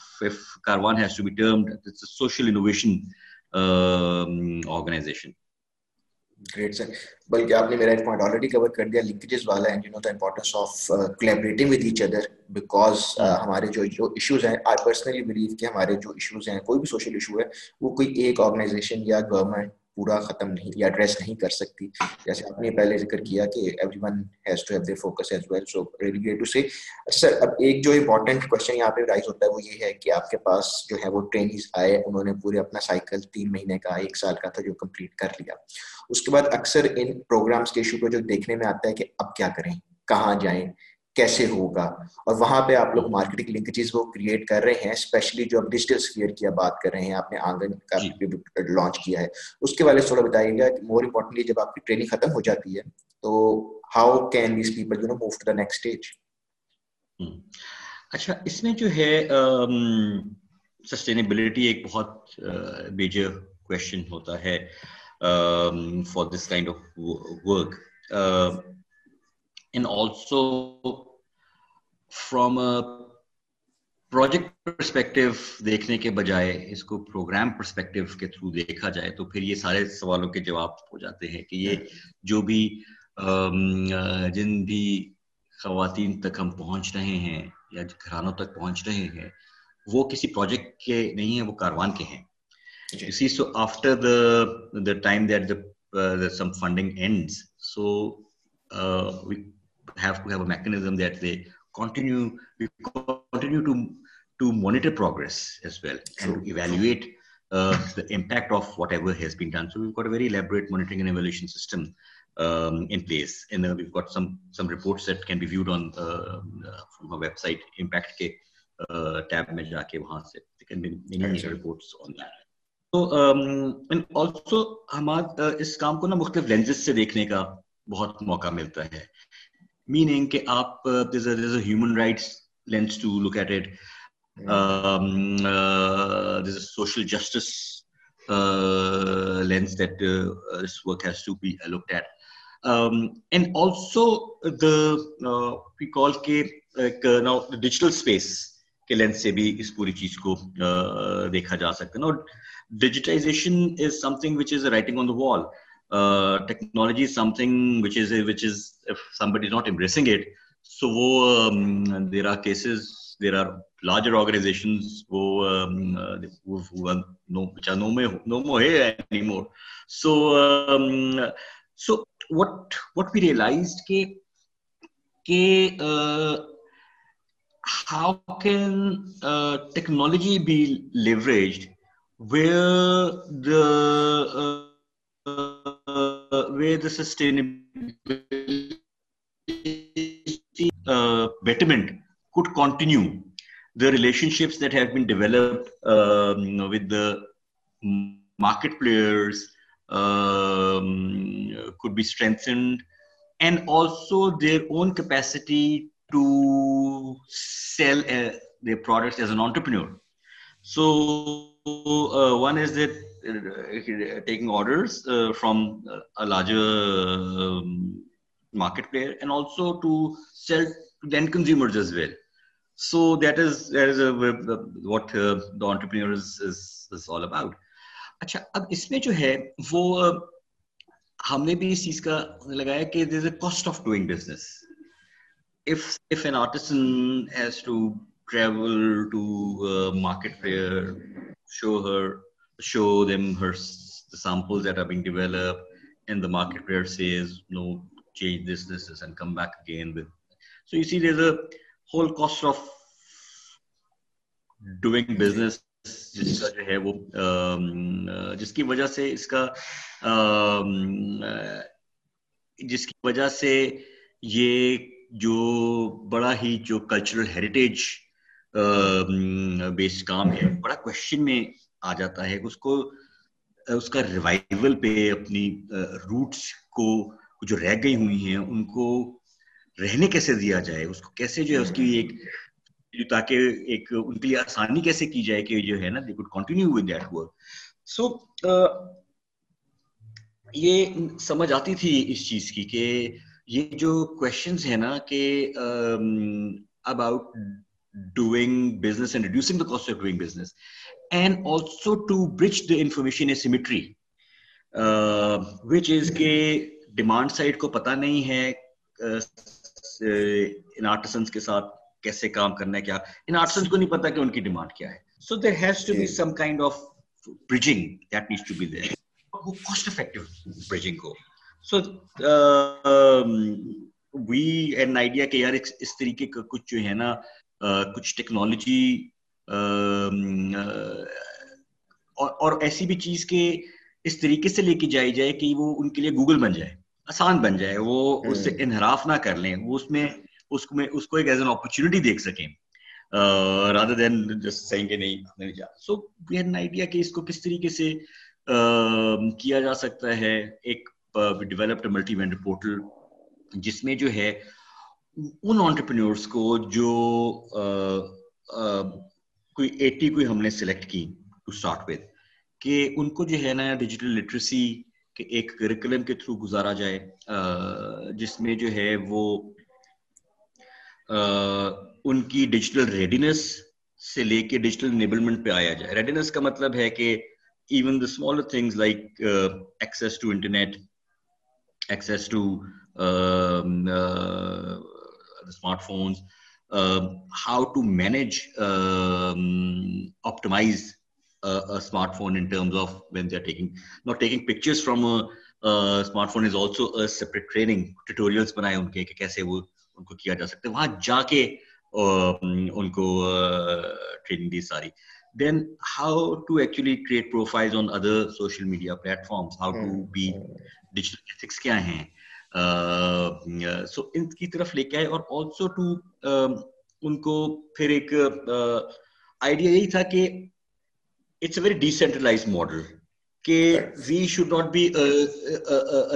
great sir بلکہ آپ نے میرا ایک point already cover کر دیا linkages والا and you know the importance of collaborating with each other because ہمارے جو جو ایشوز ہیں آئی پرسنلی بلیو کہ ہمارے جو ایشوز ہیں کوئی بھی سوشل ایشو ہے وہ کوئی ایک آرگنائزیشن یا گورنمنٹ پورا ختم نہیں، یا ایڈریس نہیں کر سکتی۔ جیسے آپ نے پہلے ذکر کیا کہ everyone has to have their focus as well so really to say sir اب ایک جو امپورٹنٹ کوشچن یہاں پہ رائز ہوتا ہے وہ یہ ہے کہ آپ کے پاس جو ہے وہ ٹرینیز آئے، انہوں نے پورے اپنا سائیکل تین مہینے کا، ایک سال کا تھا جو کمپلیٹ کر لیا۔ اس کے بعد اکثر ان پروگرامس کے ایشو کو جو دیکھنے میں آتا ہے کہ اب کیا کریں، کہاں جائیں کیسے ہوگا؟ اور وہاں پہ آپ لوگ مارکیٹنگ لنکیجز وہ کریٹ کر رہے ہیں اسپیشلی جو آپ ڈیجیٹل سفیئر کی آپ بات کر رہے ہیں آپ نے آنگن کا جی۔ لانچ کیا ہے۔ اس کے والے تھوڑا بتائیے گا مور امپورٹنٹلی جب آپ کی ٹریننگ ختم ہو جاتی ہے تو how can these people you know move to the next stage اچھا اس میں جو ہے سسٹینیبلٹی ایک بہت میجر کوشچن ہوتا ہے for this kind of work and also from project perspective دیکھنے کے بجائے اس کو پروگرام پرسپیکٹو کے تھرو دیکھا جائے تو پھر یہ سارے سوالوں کے جواب ہو جاتے ہیں کہ یہ جو بھی جن بھی خواتین تک ہم پہنچ رہے ہیں یا گھرانوں تک پہنچ رہے ہیں وہ کسی پروجیکٹ کے نہیں ہیں وہ کاروان کے ہیں۔ See so after the the time that the some funding ends so we have to have a mechanism that they جا کے وہاں سے ہمارے اس کام کو دیکھنے کا بہت موقع ملتا ہے۔ میننگ کہ آپ human rights lens to look at it social justice lens that this work has to be looked at and also the we call کے ڈیجیٹل اسپیس کے لینس سے بھی اس پوری چیز کو دیکھا جا سکتا ہے نا digitisation is something which is writing on the wall technology something not impress it so وہ there are cases there are larger organisation realise how can technology be leveraged where where the sustainability uh, betterment could continue. The relationships that have been developed um, with the market players um, could be strengthened, and also their own capacity to sell uh, their products as an entrepreneur. So, uh, one is that uh, taking orders uh, from a larger um, market player and also to sell to then consumers as well. So that is, that is a, a, what uh, the entrepreneur is, is, is all about. اچھا اب اس میں جو ہے وہ ہم نے بھی اس چیز کا لگایا کہ there is a cost of doing business if if an artisan has to travel to uh, market fair show her show them her the samples that are being developed and the market player says no change this this this and come back again with so you see there's a whole cost of doing business جس کا جو ہے وہ جس کی وجہ سے اس کا جس کی وجہ سے یہ جو بڑا ہی جو کلچرل ہیریٹیج بیسڈ کام ہے۔ بڑا کوشچن میں آ جاتا ہے۔ اس کو، اس کا ریوائول پہ اپنی روٹس کو، جو رہ گئی ہوئی ہیں، ان کو رہنے کیسے دیا جائے؟ اس کو کیسے جو ہے، اس کی ایک تاکہ ایک ان کے لیے آسانی کیسے کی جائے کہ جو ہے نا they could continue with that work so یہ سمجھ آتی تھی اس چیز کی کہ یہ جو کوشچنس ہیں نا کہ about doing business and reducing the cost of doing business and also to bridge the information symmetry which is کے ڈیمانڈ سائڈ کو پتا نہیں ہے ان آرٹسنس کے ساتھ کیسے کام کرنا ہے کیا ان آرٹسنس کو نہیں پتا کہ ان کی ڈیمانڈ کیا ہے so there has to be some kind of bridging that needs to be there وہ کاسٹ افیکٹو برجنگ کو سو وی این آئیڈیا کہ یار اس طریقے کا کچھ جو ہے نا کچھ ٹیکنالوجی اور ایسی بھی چیز کے اس طریقے سے لے کے جائی جائے کہ وہ ان کے لیے گوگل بن جائے آسان بن جائے وہ اس سے انحراف نہ کر لیں وہ اس میں اس کو میں اس کو ایک ایز این اپرچونٹی دیکھ سکیں۔ رادر دین جسٹ سینگ کہ نہیں نہیں جا۔ So we had an idea کہ اس کو کس طریقے سے کیا جا سکتا ہے ایک ڈیولپڈ ملٹی وینڈر پورٹل جس میں جو ہے ان آنٹرپرینورس کو جو کوئی ایٹی کوئی ہم نے سلیکٹ کی ٹو اسٹارٹ ود کہ ان کو جو ہے نا ڈیجیٹل لٹریسی کے ایک کریکولم کے تھرو گزارا جائے جس میں جو ہے وہ ان کی ڈیجیٹل ریڈینس سے لے کے ڈیجیٹل انیبلمنٹ پہ آیا جائے۔ ریڈینس کا مطلب ہے کہ even the small things like access to internet access to smart phones how to manage optimise smart phone in terms of when they are taking not taking pictures from smart phone is also separate training tutorials بنائے ان کے کہ کیسے وہ ان کو کیا جا سکتا ہے وہاں جا کے ان کو ٹریننگ دی ساری then how to actually create profile on other social media platforms how to be digital ethics کیا ہیں سو ان کی طرف لے کے آئے اور آلسو ٹو ان کو پھر ایک آئیڈیا یہی تھا کہ it's a very decentralise model کہ we should not be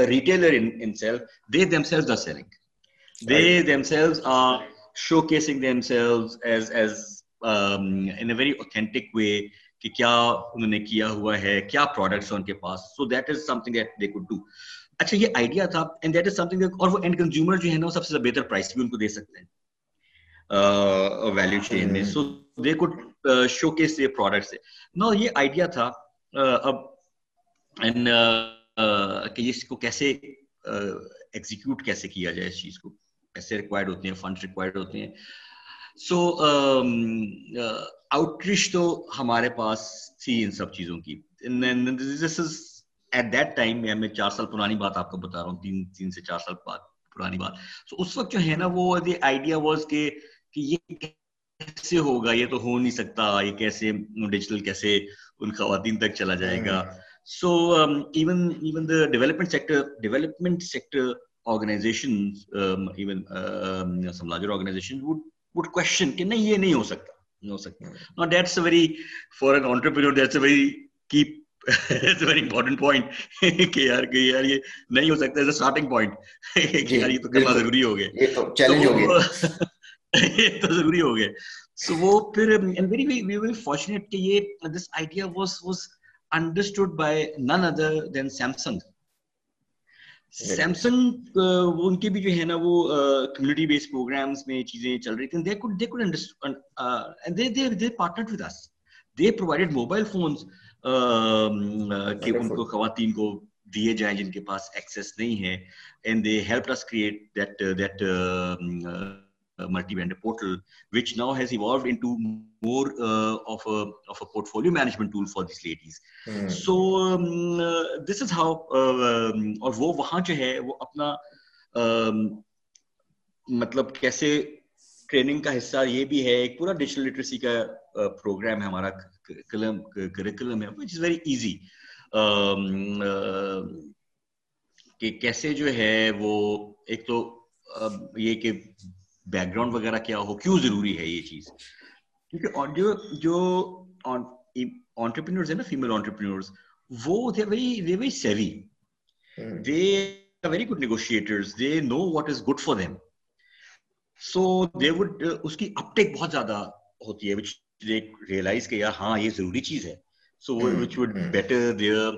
retailer in self they themselves the selling they themselves are showcasing themselves as as um, in a very authentic way کہ کیا انہوں نے کیا ہوا ہے کیا پروڈکٹس ان کے پاس. So that is something that they could do اچھا یہ آئیڈیا تھا and that is something اور وہ اینڈ کنزیومر جو ہے نا سب سے بہتر پرائس بھی ان کو دے سکتے ہیں۔ ویلیو چین میں۔ So they could showcase یہ پروڈکٹس نو یہ آئیڈیا تھا اب اینڈ کہ اس کو کیسے ایگزیکیوٹ کیسے کیا جائے اس چیز کو؟ پیسے ریکوائرڈ ہوتے ہیں؟ فنڈ ریکوائرڈ ہوتے ہیں۔ سو آؤٹ ریچ تو ہمارے پاس تھی ان سب چیزوں کی۔ ایٹ دیٹ ٹائم میں چار سال پرانی بات آپ کو بتا رہا ہوں تین تین سے چار سال بعد پرانی بات۔ سو اس وقت جو ہے نا وہ آئیڈیا واز کہ یہ کیسے ہوگا؟ یہ تو ہو نہیں سکتا یہ کیسے ڈیجیٹل کیسے ان خواتین تک چلا جائے گا؟ So even even the development sector development sector um, some larger organizations would would question کہ نہیں یہ نہیں ہو سکتا نہیں ہو سکتا۔ now that's a very for an entrepreneur that's a very key [laughs] it's a very important point کہ یار کہ یار یہ نہیں ہو سکتا a starting point کہ یار یہ تو کرنا ضروری ہو گیا یہ تو چیلنج ہو گیا یہ تو ضروری ہو گیا so وہ پھر very we were very fortunate کہ یہ this idea was was understood by none other than Samsung Samsung ان کے بھی جو ہے نا وہ کمیونٹی بیس پروگرامس میں چیزیں چل رہی تھیں they could they could understand they they partnered with us they provided mobile phones کہ ان کو خواتین کو دیے جائیں جن کے پاس ایکسس نہیں ہے and they help us create that that evolved into more uh, of a of a portfolio management tool for these ladies mm. so um, uh, this is how uh, um, اور وہ وہاں جو ہے وہ اپنا مطلب کیسے ٹریننگ کا حصہ یہ بھی ہے ایک پورا ڈیجیٹل لٹریسی کا پروگرام ہے ہمارا کریکولم ہے وچ از ویری ایزی کہ کیسے جو ہے وہ ایک تو یہ کہ بیک گراؤنڈ وغیرہ کیا ہو کیوں ضروری ہے یہ چیز کیونکہ جو جو آنٹرپرینورز ہیں نا فیمل آنٹرپرینورز وہ they very they very savvy they very good negotiators they know what is good for them so they would اس کی اپٹیک بہت زیادہ ہوتی ہے وچ ریئلائز کہ یار ہاں یہ ضروری چیز ہے۔ So which would better their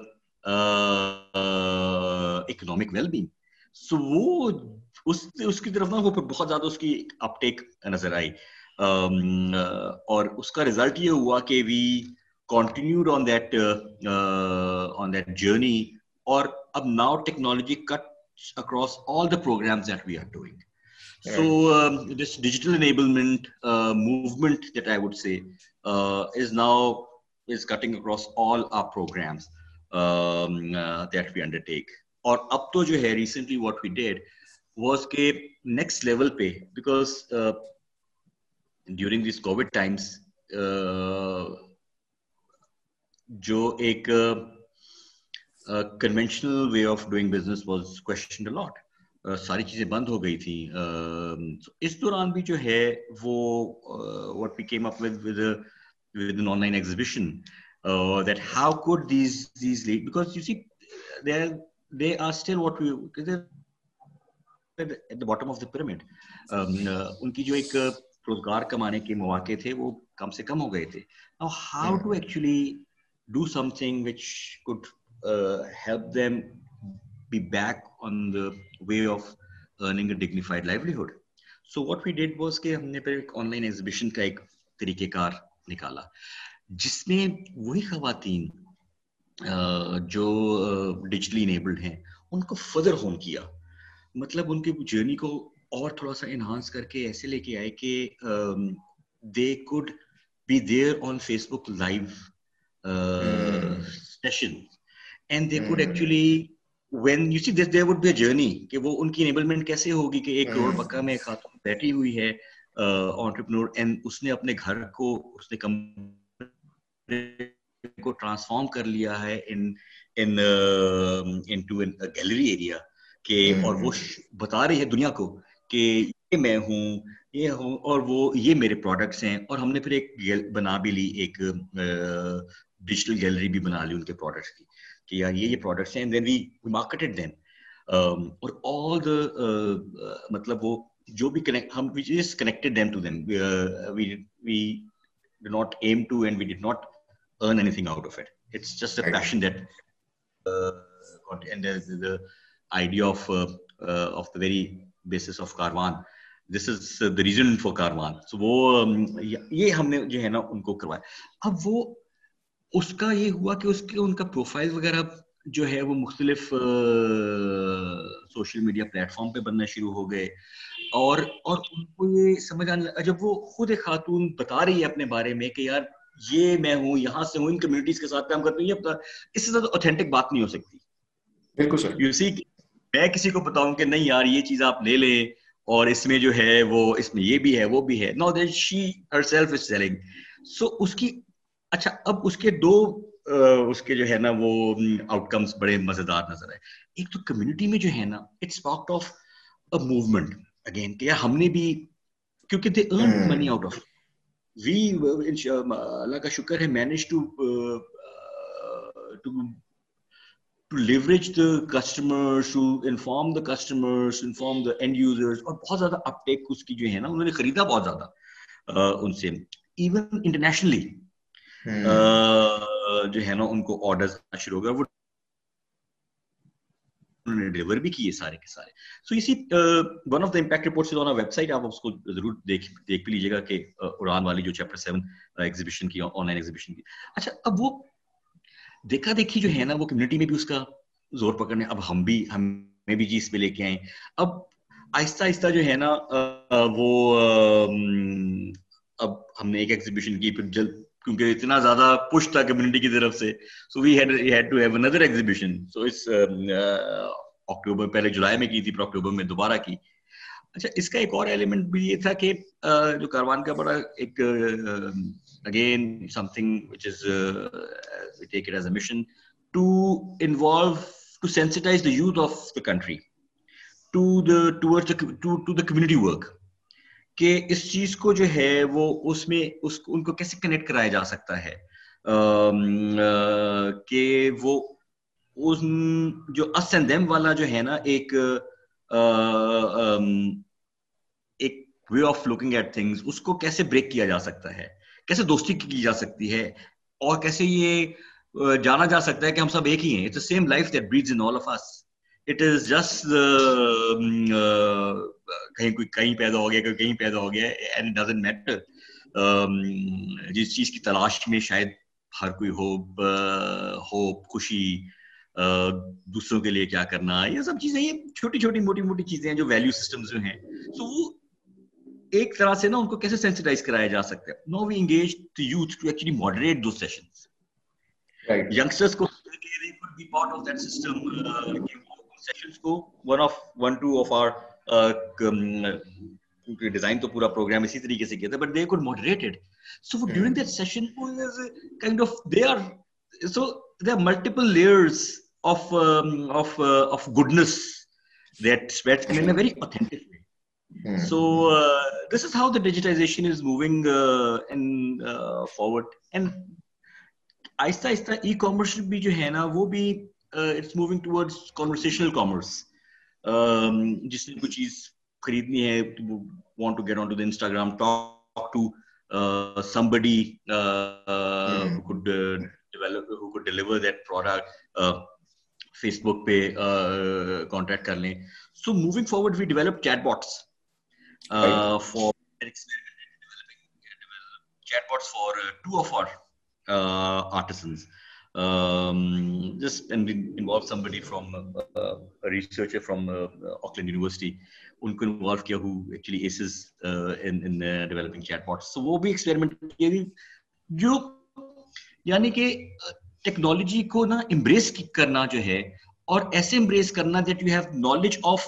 economic well being so وہ اس اس کی طرف نا وہ بہت زیادہ اس کی اپٹیک نظر آئی۔ اور اس کا ریزلٹ یہ ہوا کہ we continued on that on that journey اور اب now technology cut across all the programmes that we are doing So um, this digital enablement uh, movement that I would say uh, is now is cutting across all our programs um, uh, that we undertake. Or up to jo hai recently what we did was ke next level pay because uh, during these COVID times uh, jo ek uh, conventional way of doing business ساری چیزیں بند ہو گئی تھی اس دوران بھی جو ہے وہ what we came up with with an online exhibition that how could these these lead because you see they they are still what we at the bottom of the pyramid ان کی جو ایک روزگار کمانے کے مواقع تھے وہ کم سے کم ہو گئے تھے۔ How to actually do something which could help them be back on the way of earning a dignified livelihood. So what we did was کہ ہم نے پھر ایک آن لائن ایگزیبیشن کا ایک طریقہ کار نکالا جس میں وہی خواتین جو ڈیجیٹلی انیبلڈ ہیں ان کو فردر ہوم کیا مطلب ان کی جرنی کو اور تھوڑا سا انہانس کر کے ایسے لے کے آئے کہ they could be there on Facebook live session and they could actually when you see this there would be a journey کہ وہ ان کی انیبلمنٹ کیسے ہوگی کہ ایک کروڑ مکہ میں خاتون بیٹھی ہوئی ہے آنٹرپرنور اینڈ اس نے اپنے گھر کو اس نے کم کو ٹرانسفارم کر لیا ہے in in into gallery area کہ اور وہ بتا رہی ہے دنیا کو کہ یہ میں ہوں یہ ہوں اور وہ یہ میرے پروڈکٹس ہیں اور ہم نے پھر ایک بنا بھی لی ایک ڈیجیٹل گیلری بھی بنا لی ان کے پروڈکٹس کی کہ یار یہ یہ پروڈکٹس ہیں دین وی مارکیٹڈ دین اور آل دا مطلب وہ جو بھی کنیکٹ ہم which is connected them to them we we do not aim to and we did not earn anything out of it it's just a passion that and the idea of uh, uh, of the very basis of Carvaan. This is uh, the reason for Carvaan. So وہ یہ ہم نے جو ہے نا ان کو کروایا. اب وہ اس کا یہ ہوا کہ اس کے ان کا پروفائل وغیرہ جو ہے وہ مختلف سوشل میڈیا پلیٹ فارم پہ بننا شروع ہو گئے۔ اور اور ان کو یہ سمجھ آنے لگا جب وہ خود ایک خاتون بتا رہی ہے اپنے بارے میں کہ یار یہ میں ہوں یہاں سے ہوں ان کمیونٹیز کے ساتھ کام کرتی ہوں اس سے زیادہ اوتھینٹک بات نہیں ہو سکتی۔ بالکل سر۔ یو سی میں کسی کو بتاؤں کہ نہیں یار یہ چیز آپ لے لیں اور اس میں جو ہے وہ اس میں یہ بھی ہے وہ بھی ہے۔ No that she herself is selling so اس کی اچھا اب اس کے دو اس کے جو ہے نا وہ آؤٹ کمس بڑے مزیدار نظر آئے۔ ایک تو کمیونٹی میں جو ہے نا it's part of movement again کہ ہم نے بھی کیونکہ they earn money out of we Allah کا شکر ہے manage to to leverage the customers to inform the customers inform the end users اور بہت زیادہ اپ ٹیک اس کی جو ہے نا انہوں نے خریدا بہت زیادہ ان سے۔ ایون انٹرنیشنلی جو ہے نا، ان کو آرڈر شروع ہو گیا۔ وہ ڈیلیور بھی کیے سارے کے سارے۔ سو اسی one of the impact reports on website آپ اس کو ضرور دیکھ دیکھ بھی لیجیے گا کہ اڑان والی جو چیپٹر سیون ایگزیبیشن کی آن لائن ایگزیبیشن کی۔ اچھا اب وہ دیکھا دیکھی جو ہے نا، وہ کمیونٹی میں بھی اس کا زور پکڑنے۔ اب ہم بھی ہمیں بھی جی چیز پہ لے کے آئے۔ اب آہستہ آہستہ جو ہے نا وہ اب ہم نے ایک ایگزیبیشن کی، پھر جلد کیونکہ اتنا زیادہ پش تھا کمیونٹی کی طرف سے. So we had to have another exhibition so اس اکتوبر پہلے جولائی میں کی تھی، پھر اکتوبر میں دوبارہ کی. اچھا اس کا ایک اور ایلیمنٹ بھی یہ تھا کہ جو کاروان کا بڑا ایک again something which is take it as a mission to involve to sensitize the youth of the country to the toward to the community work کہ اس چیز کو جو ہے وہ اس میں اس ان کو کیسے کنیکٹ کرایا جا سکتا ہے؟ کہ وہ اس جو اس اینڈ دیم والا جو ہے نا ایک ایک way of looking at things اس کو کیسے بریک کیا جا سکتا ہے؟ کیسے دوستی کی جا سکتی ہے؟ اور کیسے یہ جانا جا سکتا ہے کہ ہم سب ایک ہی ہیں؟ It's same life that breeds in all of us it is just کہیں کوئی کہیں پیدا ہو گیا کہیں پیدا ہو گیا اینڈ ڈزنٹ میٹر جس چیز کی تلاش میں شاید ہر کوئی ہوپ ہوپ خوشی دوسروں کے لیے کیا کرنا یہ سب چیزیں یہ چھوٹی چھوٹی موٹی موٹی چیزیں ہیں جو ویلیو سسٹم جو ہیں تو وہ ایک طرح سے نا ان کو کیسے سینسٹائز کرایا جا سکتا ہے now we engage to youth to actually moderate do sessions youngsters کو be part of that جو ہے نا وہ بھی it's moving toward conversational commerce جس نے کوئی چیز خریدنی ہے want to get on to the Instagram talk to somebody could uh, develop who could deliver that product uh, Facebook پہ کانٹیکٹ کر لیں so moving forward we develop chatbots for chatbots for to of our technology کو نا embrace کرنا جو ہے اور ایسے کرنا that you have knowledge of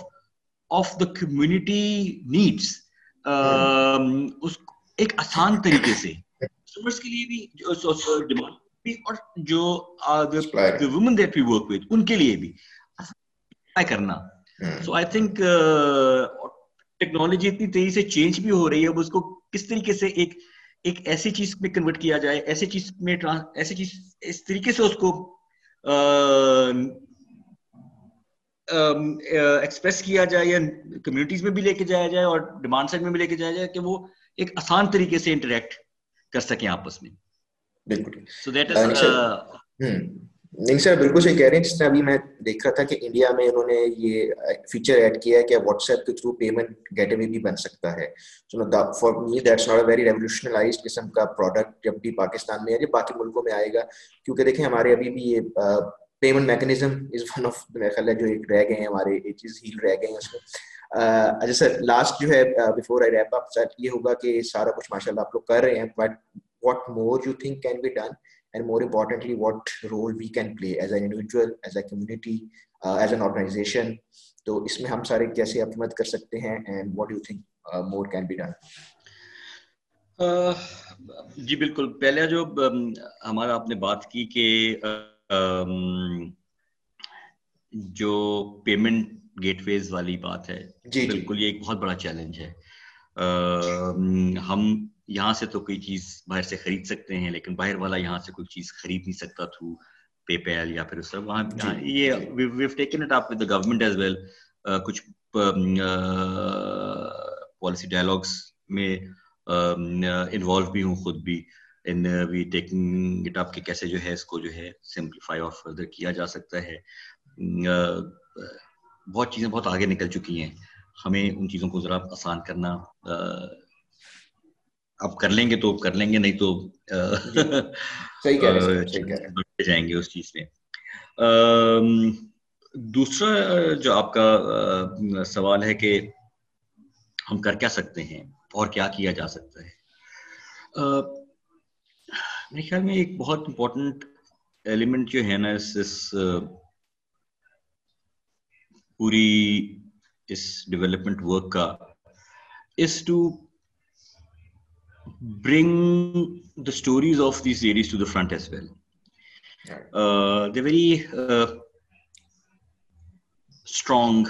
of the community needs ایک آسان طریقے سے بھی اور جو women that we work with ان کے لیے بھی۔ کرنا۔ سو آئی تھنک ٹیکنالوجی اتنی تیزی سے چینج بھی ہو رہی ہے اب اس کو کس طریقے سے ایک ایک ایسی چیز میں کنورٹ کیا جائے ایسی چیز میں ایسی چیز اس طریقے سے اس کو ایکسپریس کیا جائے یا کمیونٹیز میں بھی لے کے جایا جائے اور ڈیمانڈ سائڈ میں بھی لے کے جایا جائے کہ وہ ایک آسان طریقے سے انٹریکٹ کر سکیں آپس میں۔ بالکل۔ سو نہیں سر بالکل صحیح کہہ رہے ہیں۔ جس طرح ابھی میں دیکھ رہا تھا کہ انڈیا میں انہوں نے یہ فیچر ایڈ کیا ہے کہ واٹس ایپ کے تھرو پیمنٹ گیٹ اوے بھی بن سکتا ہے۔ For me that's not a very revolutionalise قسم کا پروڈکٹ جب بھی پاکستان میں ہے جب باقی ملکوں میں آئے گا۔ کیونکہ دیکھیں ہمارے ابھی بھی یہ payment mechanism is one of میرا خیال ہے جو ایک رہ گئے ہیں ہمارے ایک چیز ہیل رہ گئے ہیں اس میں۔ اچھا سر لاسٹ جو ہے بفور آئی ریپ اپ سر یہ ہوگا کہ سارا کچھ ماشاء اللہ آپ لوگ کر رہے ہیں but what more you think can be done and more importantly what role we can play as an individual as a community uh, as an organization. تو اس میں ہم سارے کیسے مدد کر سکتے ہیں and what you think more can be done جی بالکل پہلے جو ہمارا آپ نے بات کی کہ جو پیمنٹ گیٹ ویز والی بات ہے جی بالکل یہ ایک بہت بڑا چیلنج ہے ہم یہاں سے تو کوئی چیز باہر سے خرید سکتے ہیں لیکن باہر والا یہاں سے کوئی چیز خرید نہیں سکتا تھرو پے پیل یا پھر اس طرح۔ وہاں یہ up with government as well کچھ پالیسی ڈائلاگس میں انوالو بھی ہوں خود بھی۔ ان وی ٹیکنگ اٹ اپ کہ کیسے جو ہے اس کو جو ہے سمپلیفائی اور فردر کیا جا سکتا ہے۔ بہت چیزیں بہت آگے نکل چکی ہیں۔ ہمیں ان چیزوں کو ذرا آسان کرنا اب کر لیں گے تو کر لیں گے نہیں تو جائیں گے اس چیز میں۔ دوسرا جو آپ کا سوال ہے کہ ہم کر کیا سکتے ہیں اور کیا کیا جا سکتا ہے؟ میرے خیال میں ایک بہت امپورٹنٹ ایلیمنٹ جو ہے نا اس اس پوری اس ڈیولپمنٹ ورک کا is to bring the stories of these ladies to the front as well. Uh, they're very uh, strong.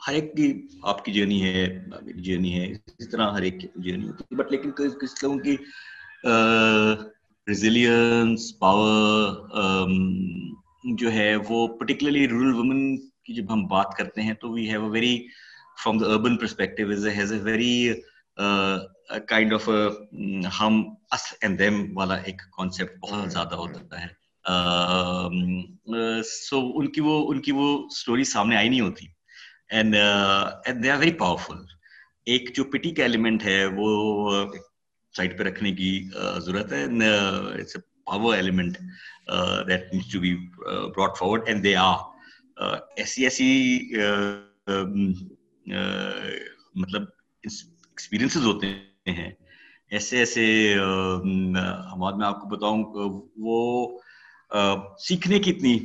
ہر ایک کی آپ کی جرنی ہے میری جرنی ہے اس طرح ہر ایک کی جرنی ہوتی ہے بٹ لیکن کس لوگوں کی ریزیلینس پاور جو ہے وہ پرٹیکولرلی رورل وومن کی جب ہم بات کرتے ہیں تو we have a very from the urban perspective has a very kind of ہم اس اینڈ دیم والا ایک کانسیپٹ بہت زیادہ ہوتا ہے۔ سو ان کی وہ، ان کی وہ اسٹوری سامنے آئی نہیں ہوتی۔ And and they are very powerful ایک جو پٹی کا ایلیمنٹ ہے، وہ سائڈ پہ رکھنے کی ضرورت ہے۔ It's a power element that needs to be brought forward and they are ایسی ایسی مطلب ایکسپیرئنسز ہوتے ہیں۔ ہیں۔ ایسے ایسے ہمارے میں آپ کو بتاؤں، وہ سیکھنے کی اتنی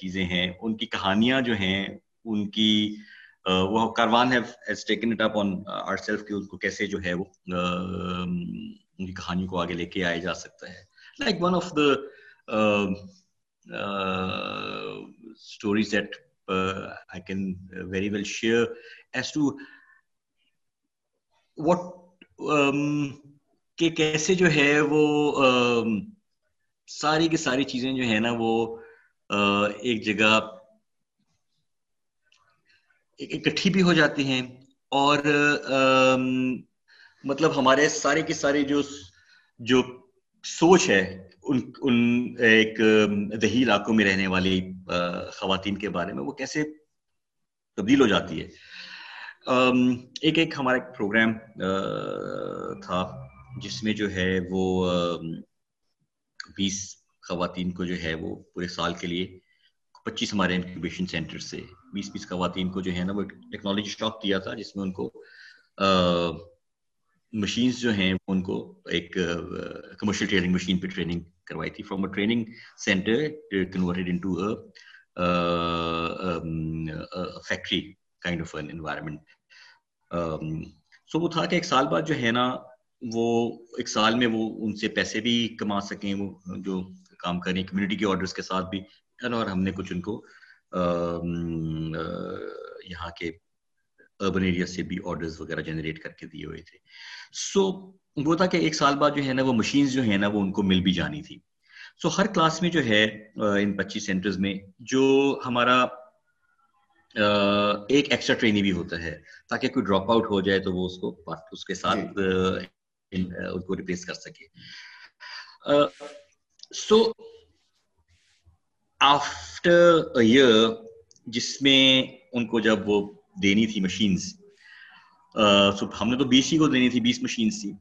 چیزیں ہیں۔ ان کی کہانیاں جو ہیں، ان کی وہ کاروان ہے کو کیسے جو ہے وہ ان کی کہانی کو آگے لے کے آیا جا سکتا ہے۔ Like one of the stories that I can very well share as to what um, کہ کیسے جو ہے وہ um, ساری کی ساری چیزیں جو ہے نا وہ ایک جگہ اکٹھی بھی ہو جاتی ہیں اور مطلب ہمارے سارے کے سارے جو جو سوچ ہے ان ان ایک دیہی علاقوں میں رہنے والی خواتین کے بارے میں وہ کیسے تبدیل ہو جاتی ہے۔ ایک ایک ہمارا ایک پروگرام تھا، جس میں جو ہے وہ بیس خواتین کو جو ہے وہ پورے سال کے لیے پچیس ہمارے انکوبیشن سینٹر سے، بیس بیس خواتین کو جو ہے نا وہ ٹیکنالوجی اسٹاک دیا تھا، جس میں ان کو مشینس جو ہیں ان کو ایک کمرشل ٹریننگ مشین پہ ٹریننگ کروائی تھی۔ From a training centre converted into factory kind of an environment so وہ تھا کہ ایک سال بعد جو ہے نا، وہ ایک سال میں وہ ان سے پیسے بھی کما سکیں، وہ جو کام کریں کمیونٹی کے آرڈرس کے ساتھ بھی۔ اور ہم نے کچھ ان کو یہاں کے اربن ایریا سے بھی آرڈرز وغیرہ جنریٹ کر کے دیے ہوئے تھے۔ سو وہ تھا کہ ایک سال بعد جو ہے نا، وہ مشینز جو ہے نا، وہ ان کو مل بھی جانی تھی۔ سو ہر کلاس میں جو ہے ان پچیس سینٹرز میں جو ہمارا ایک ایکسٹرا ٹرینی بھی ہوتا ہے تاکہ کوئی ڈراپ آؤٹ ہو جائے تو وہ اس کو اس کے ساتھ جی۔ ان کو ریپلیس کر سکے۔ سو آفٹر ایئر جس میں ان کو جب وہ دینی تھی مشینز ہم نے تو بیس ہی کو دینی تھی بیس مشینز تھی۔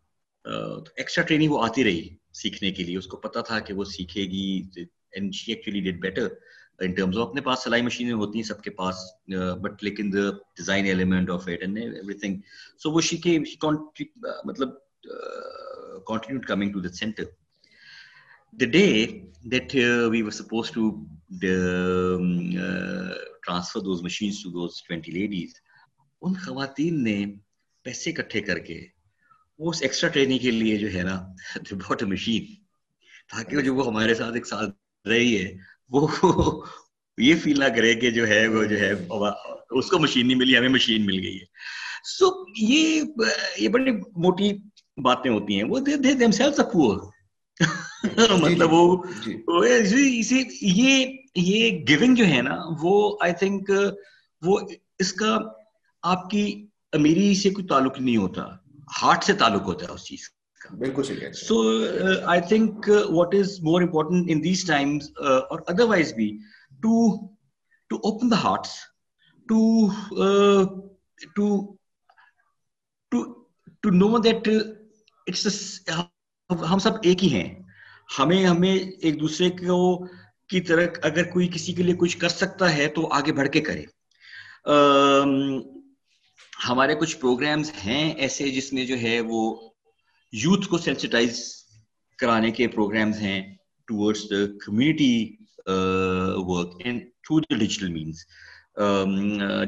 تو ایکسٹرا ٹریننگ وہ آتی رہی سیکھنے کے لیے۔ اس کو پتا تھا کہ وہ سیکھے گی and she actually did better in terms اپنے پاس سلائی مشینیں ہوتی ہیں سب کے پاس بٹ لیکن the design element of it and everything so وہ شی کے مطلب continued coming to the centre the day that uh, we were supposed to uh, transfer those machines to those 20 ladies ان خواتین نے پیسے اکٹھے کر کے وہ اس ایکسٹرا ٹریننگ کے لیے جو ہے نا [laughs] بہت مشین تاکہ جو وہ ہمارے ساتھ ایک سال رہی ہے وہ یہ فیل نہ کرے کہ جو ہے وہ جو ہے اس کو مشین نہیں ملی ہمیں مشین مل گئی ہے۔ سو یہ یہ بڑی موٹی باتیں ہوتی ہیں۔ وہ دے دے [laughs] مطلب وہ یہ یہ گیونگ جو ہے نا وہ آئی تھنک وہ اس کا آپ کی امیری سے کوئی تعلق نہیں ہوتا۔ ہارٹ سے تعلق ہوتا ہے اس چیز کا۔ بالکل so I think what is more important in these times اور ادر وائز بھی to to open the hearts to to to know that it's ہم سب ایک ہی ہیں ہمیں ہمیں ایک دوسرے کو کی طرح اگر کوئی کسی کے لیے کچھ کر سکتا ہے تو آگے بڑھ کے کرے ہمارے کچھ پروگرامز ہیں ایسے جس میں جو ہے وہ یوتھ کو سینسٹائز کرانے کے پروگرامز ہیں towards the community work and through the digital means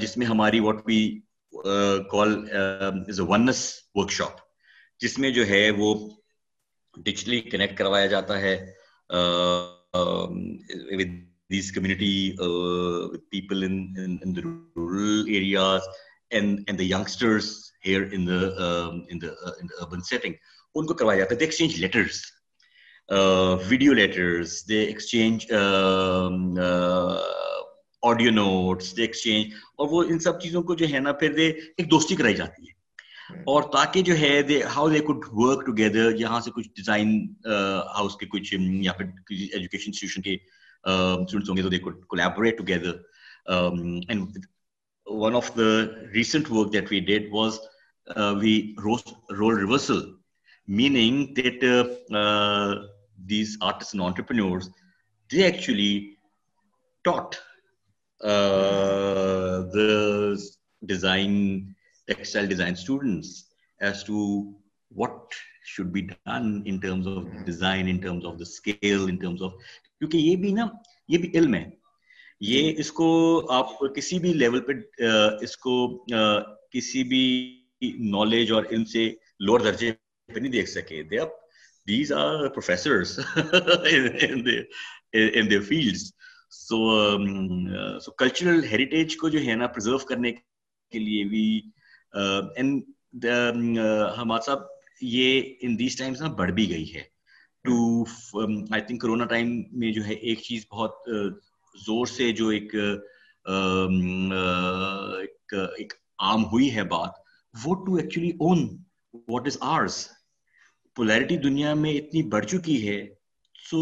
جس میں ہماری what we call is a once workshop جس میں جو ہے وہ ڈیجیٹلی کنیکٹ کروایا جاتا ہے with these community people in rural areas and and the youngsters here in the urban setting ان کو کروایا جاتا ہے۔ They exchange letters video letters they exchange audio notes they exchange اور وہ ان سب چیزوں کو جو ہے نا پھر دے ایک دوستی کرائی جاتی ہے۔ اور تاکہ جو ہے they how they could work together یہاں سے کچھ ڈیزائن ہاؤس uh, کے کچھ um، یا پھر ایجوکیشن انسٹیٹیوشن کے um، اسٹوڈنٹس ہوں گے تو they could collaborate together and one of the recent work that we did was we role reversal meaning that uh, uh, these artists and entrepreneurs they actually taught uh, the design textile design students as to what should be done in terms of design in terms of the scale in terms of کیونکہ یہ بھی نا یہ بھی علم ہے یہ اس کو آپ کسی بھی لیول پہ اس کو کسی بھی نالج اور علم سے لوور درجے نہیں دیکھ سکے دے اب these are professors in their fields so so cultural heritage کو جو ہے نا پرزرو کرنے کے لیے بھی اینڈ ہمارا صاحب یہ ان دیس ٹائمس نا بڑھ بھی گئی ہے to I think corona time میں جو ہے ایک چیز بہت زور سے جو ایک ایک عام ہوئی ہے بات وہ to actually own what is ours polarity دنیا میں اتنی بڑھ چکی ہے سو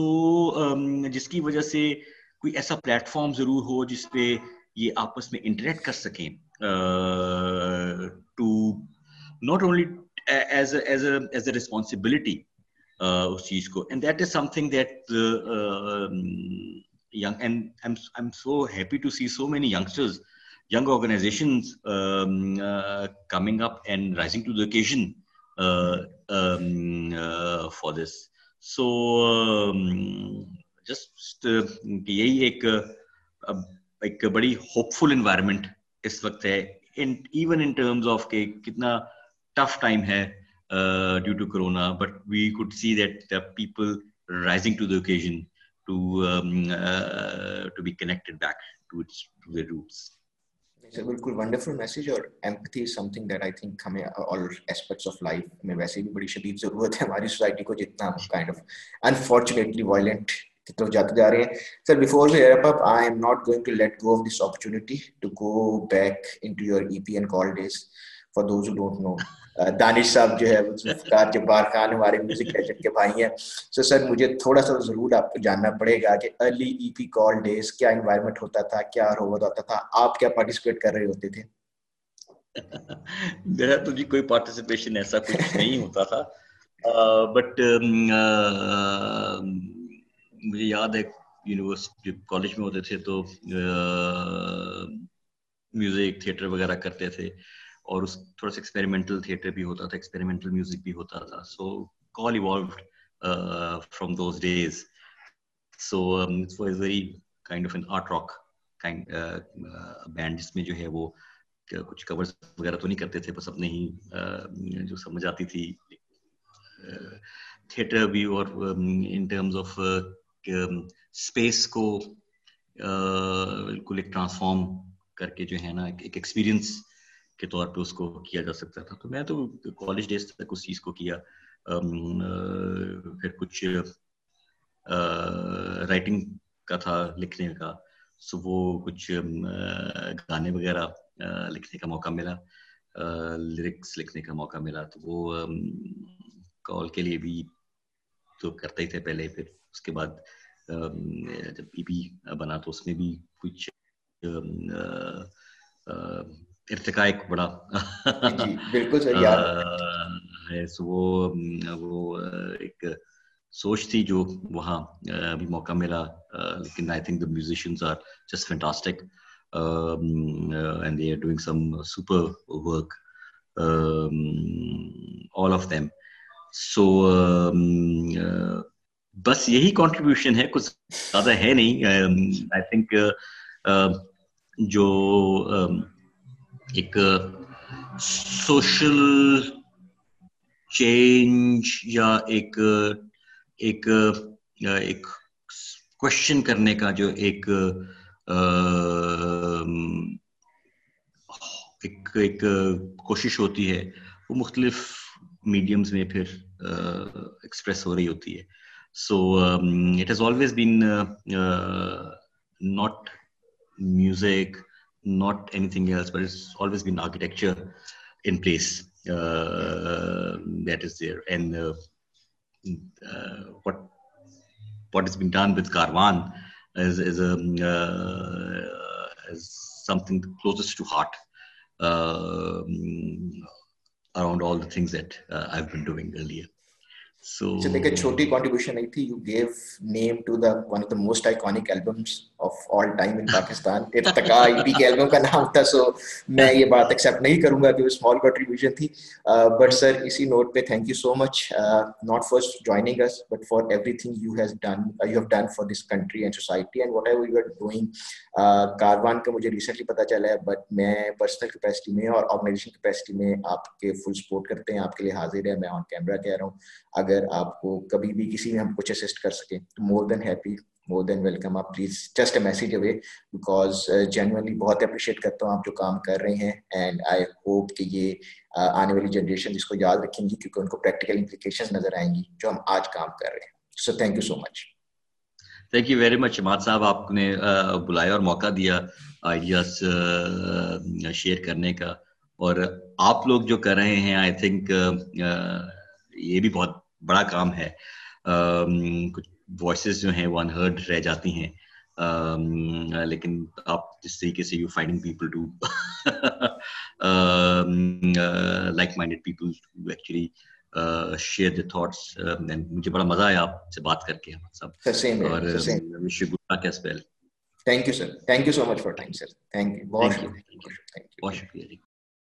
جس کی وجہ سے کوئی ایسا پلیٹ فارم ضرور ہو جس پہ یہ آپس میں انٹریکٹ کر سکیں۔ To not only as as as a responsibility اس چیز کو۔ And that is something that young and I'm I'm so happy to see so many youngsters, young organizations um, uh, coming up and rising to the occasion um, for this so just یہی ایک ایک بڑی hope فل environment اس وقت ہے even in terms of کہ کتنا tough time ہے due to corona but we could see that the people rising to the occasion to be connected back to to roots بالکل ونڈرفل میسج اور empathy something that I think ہمیں all aspects of life میں ویسے بھی بڑی شدید ضرورت ہے۔ ہماری سوسائٹی کو جتنا ہم کائنڈ آف انفارچونیٹلی وائلنٹ کی طرف جاتے جا رہے ہیں۔ Sir before we wrap up I am not going to let go of this opportunity to go back into your E P N call days for those who don't know Danish Sahab جو ہے فکار جبار خان ہمارے music legend کے بھائی ہیں سو سر مجھے تھوڑا سا ضرور آپ کو جاننا پڑے گا کہ early E P call days کیا انوائرمنٹ ہوتا تھا کیا روبت ہوتا تھا آپ کیا پارٹیسپیٹ کر رہے ہوتے تھے میرا تو جی کوئی پارٹیسپیشن ایسا کچھ نہیں ہوتا تھا بٹ مجھے یاد ہے یونیورسٹی کالج میں ہوتے تھے تو میوزک تھیٹر وغیرہ کرتے تھے اور اس تھوڑا سا ایکسپیریمنٹل تھیٹر بھی ہوتا تھا ایکسپیریمنٹل میوزک بھی ہوتا تھا۔ So call evolved from those days so it's was very kind of an art rock kind band جس میں جو ہے وہ کچھ کورس وغیرہ تو نہیں کرتے تھے، بس اپنے ہی uh, جو سمجھ آتی تھی uh, تھیٹر بھی اور ان ٹرمز آف اسپیس کو uh, بالکل ایک ٹرانسفارم کر کے جو ہے نا، ایک ایکسپیرئنس کے طور پہ اس کو کیا جا سکتا تھا۔ تو میں تو کالج ڈیز تک اس چیز کو کیا۔ پھر کچھ رائٹنگ کا تھا، لکھنے کا۔ سو وہ کچھ گانے وغیرہ لکھنے کا موقع ملا۔ لیرکس لکھنے کا موقع ملا۔ تو وہ کال کے لیے بھی تو کرتے ہی تھے پہلے۔ پھر اس کے بعد جب ای پی بنا تو اس میں بھی کچھ ارتقا ایک بڑا۔ بالکل وہ ایک سوچ تھی جو وہاں ابھی موقع ملا۔ لیکن I think the musicians are just fantastic and they are doing some super work all of them so بس یہی کانٹریبیوشن ہے کچھ زیادہ ہے نہیں۔ آئی تھنک جو ایک سوشل چینج یا ایک ایک ایک کوشچن کرنے کا جو ایک ایک کوشش ہوتی ہے وہ مختلف میڈیمز میں پھر ایکسپریس ہو رہی ہوتی ہے so it has always been not music not anything else, but it's always been architecture in place uh, that is there. And uh, uh, what what has been done with Carvan is is, um, uh, is something closest to heart um, around all the things that uh, I've been doing earlier. So, so like a chhoti contribution, I think you gave name to the one of the most iconic albums of all time in Pakistan. Irtaka EP ke album ka naam tha. So, main ye baat accept nahi karunga ki wo small contribution thi. Uh, but sir, isi note pe thank you so much. Uh, not for joining us, but for everything you has done, uh, you have done for this country and society and whatever you are doing. کاروان کا مجھے recently پتا چلا ہے but میں personal capacity میں اور organization capacity میں آپ کے فل سپورٹ کرتے ہیں آپ کے لیے حاضر ہے میں آن کیمرہ کہہ رہا ہوں اگر اگر آپ کو کبھی بھی کسی میں ہم کچھ اسسٹ کر سکیں، تو more than happy more than welcome آپ please just a message away because generally بہت اپریشیٹ کرتا ہوں آپ جو کام کر رہے ہیں اینڈ آئی ہوپ کہ یہ uh, آنے والی جنریشن اس کو یاد رکھیں گی کیونکہ ان کو پریکٹیکل امپلیکیشن نظر آئیں گی جو ہم آج کام کر رہے ہیں. So thank you so much thank you very much جماعت صاحب. آپ نے uh, بلایا اور موقع دیا آئیڈیاز شیئر uh, کرنے کا اور آپ لوگ جو کر رہے ہیں آئی تھنک یہ بھی بہت بڑا کام ہے۔ کچھ وائسز جو ہیں وہ انہرڈ رہ جاتی ہیں۔ لیکن آپ جس طریقے سے you finding people to like minded people actually share the thoughts مجھے بڑا مزہ آیا آپ سے بات کر کے اور wish you good luck as well thank you sir thank you so much for time sir thank you بہت شکریہ بہت شکریہ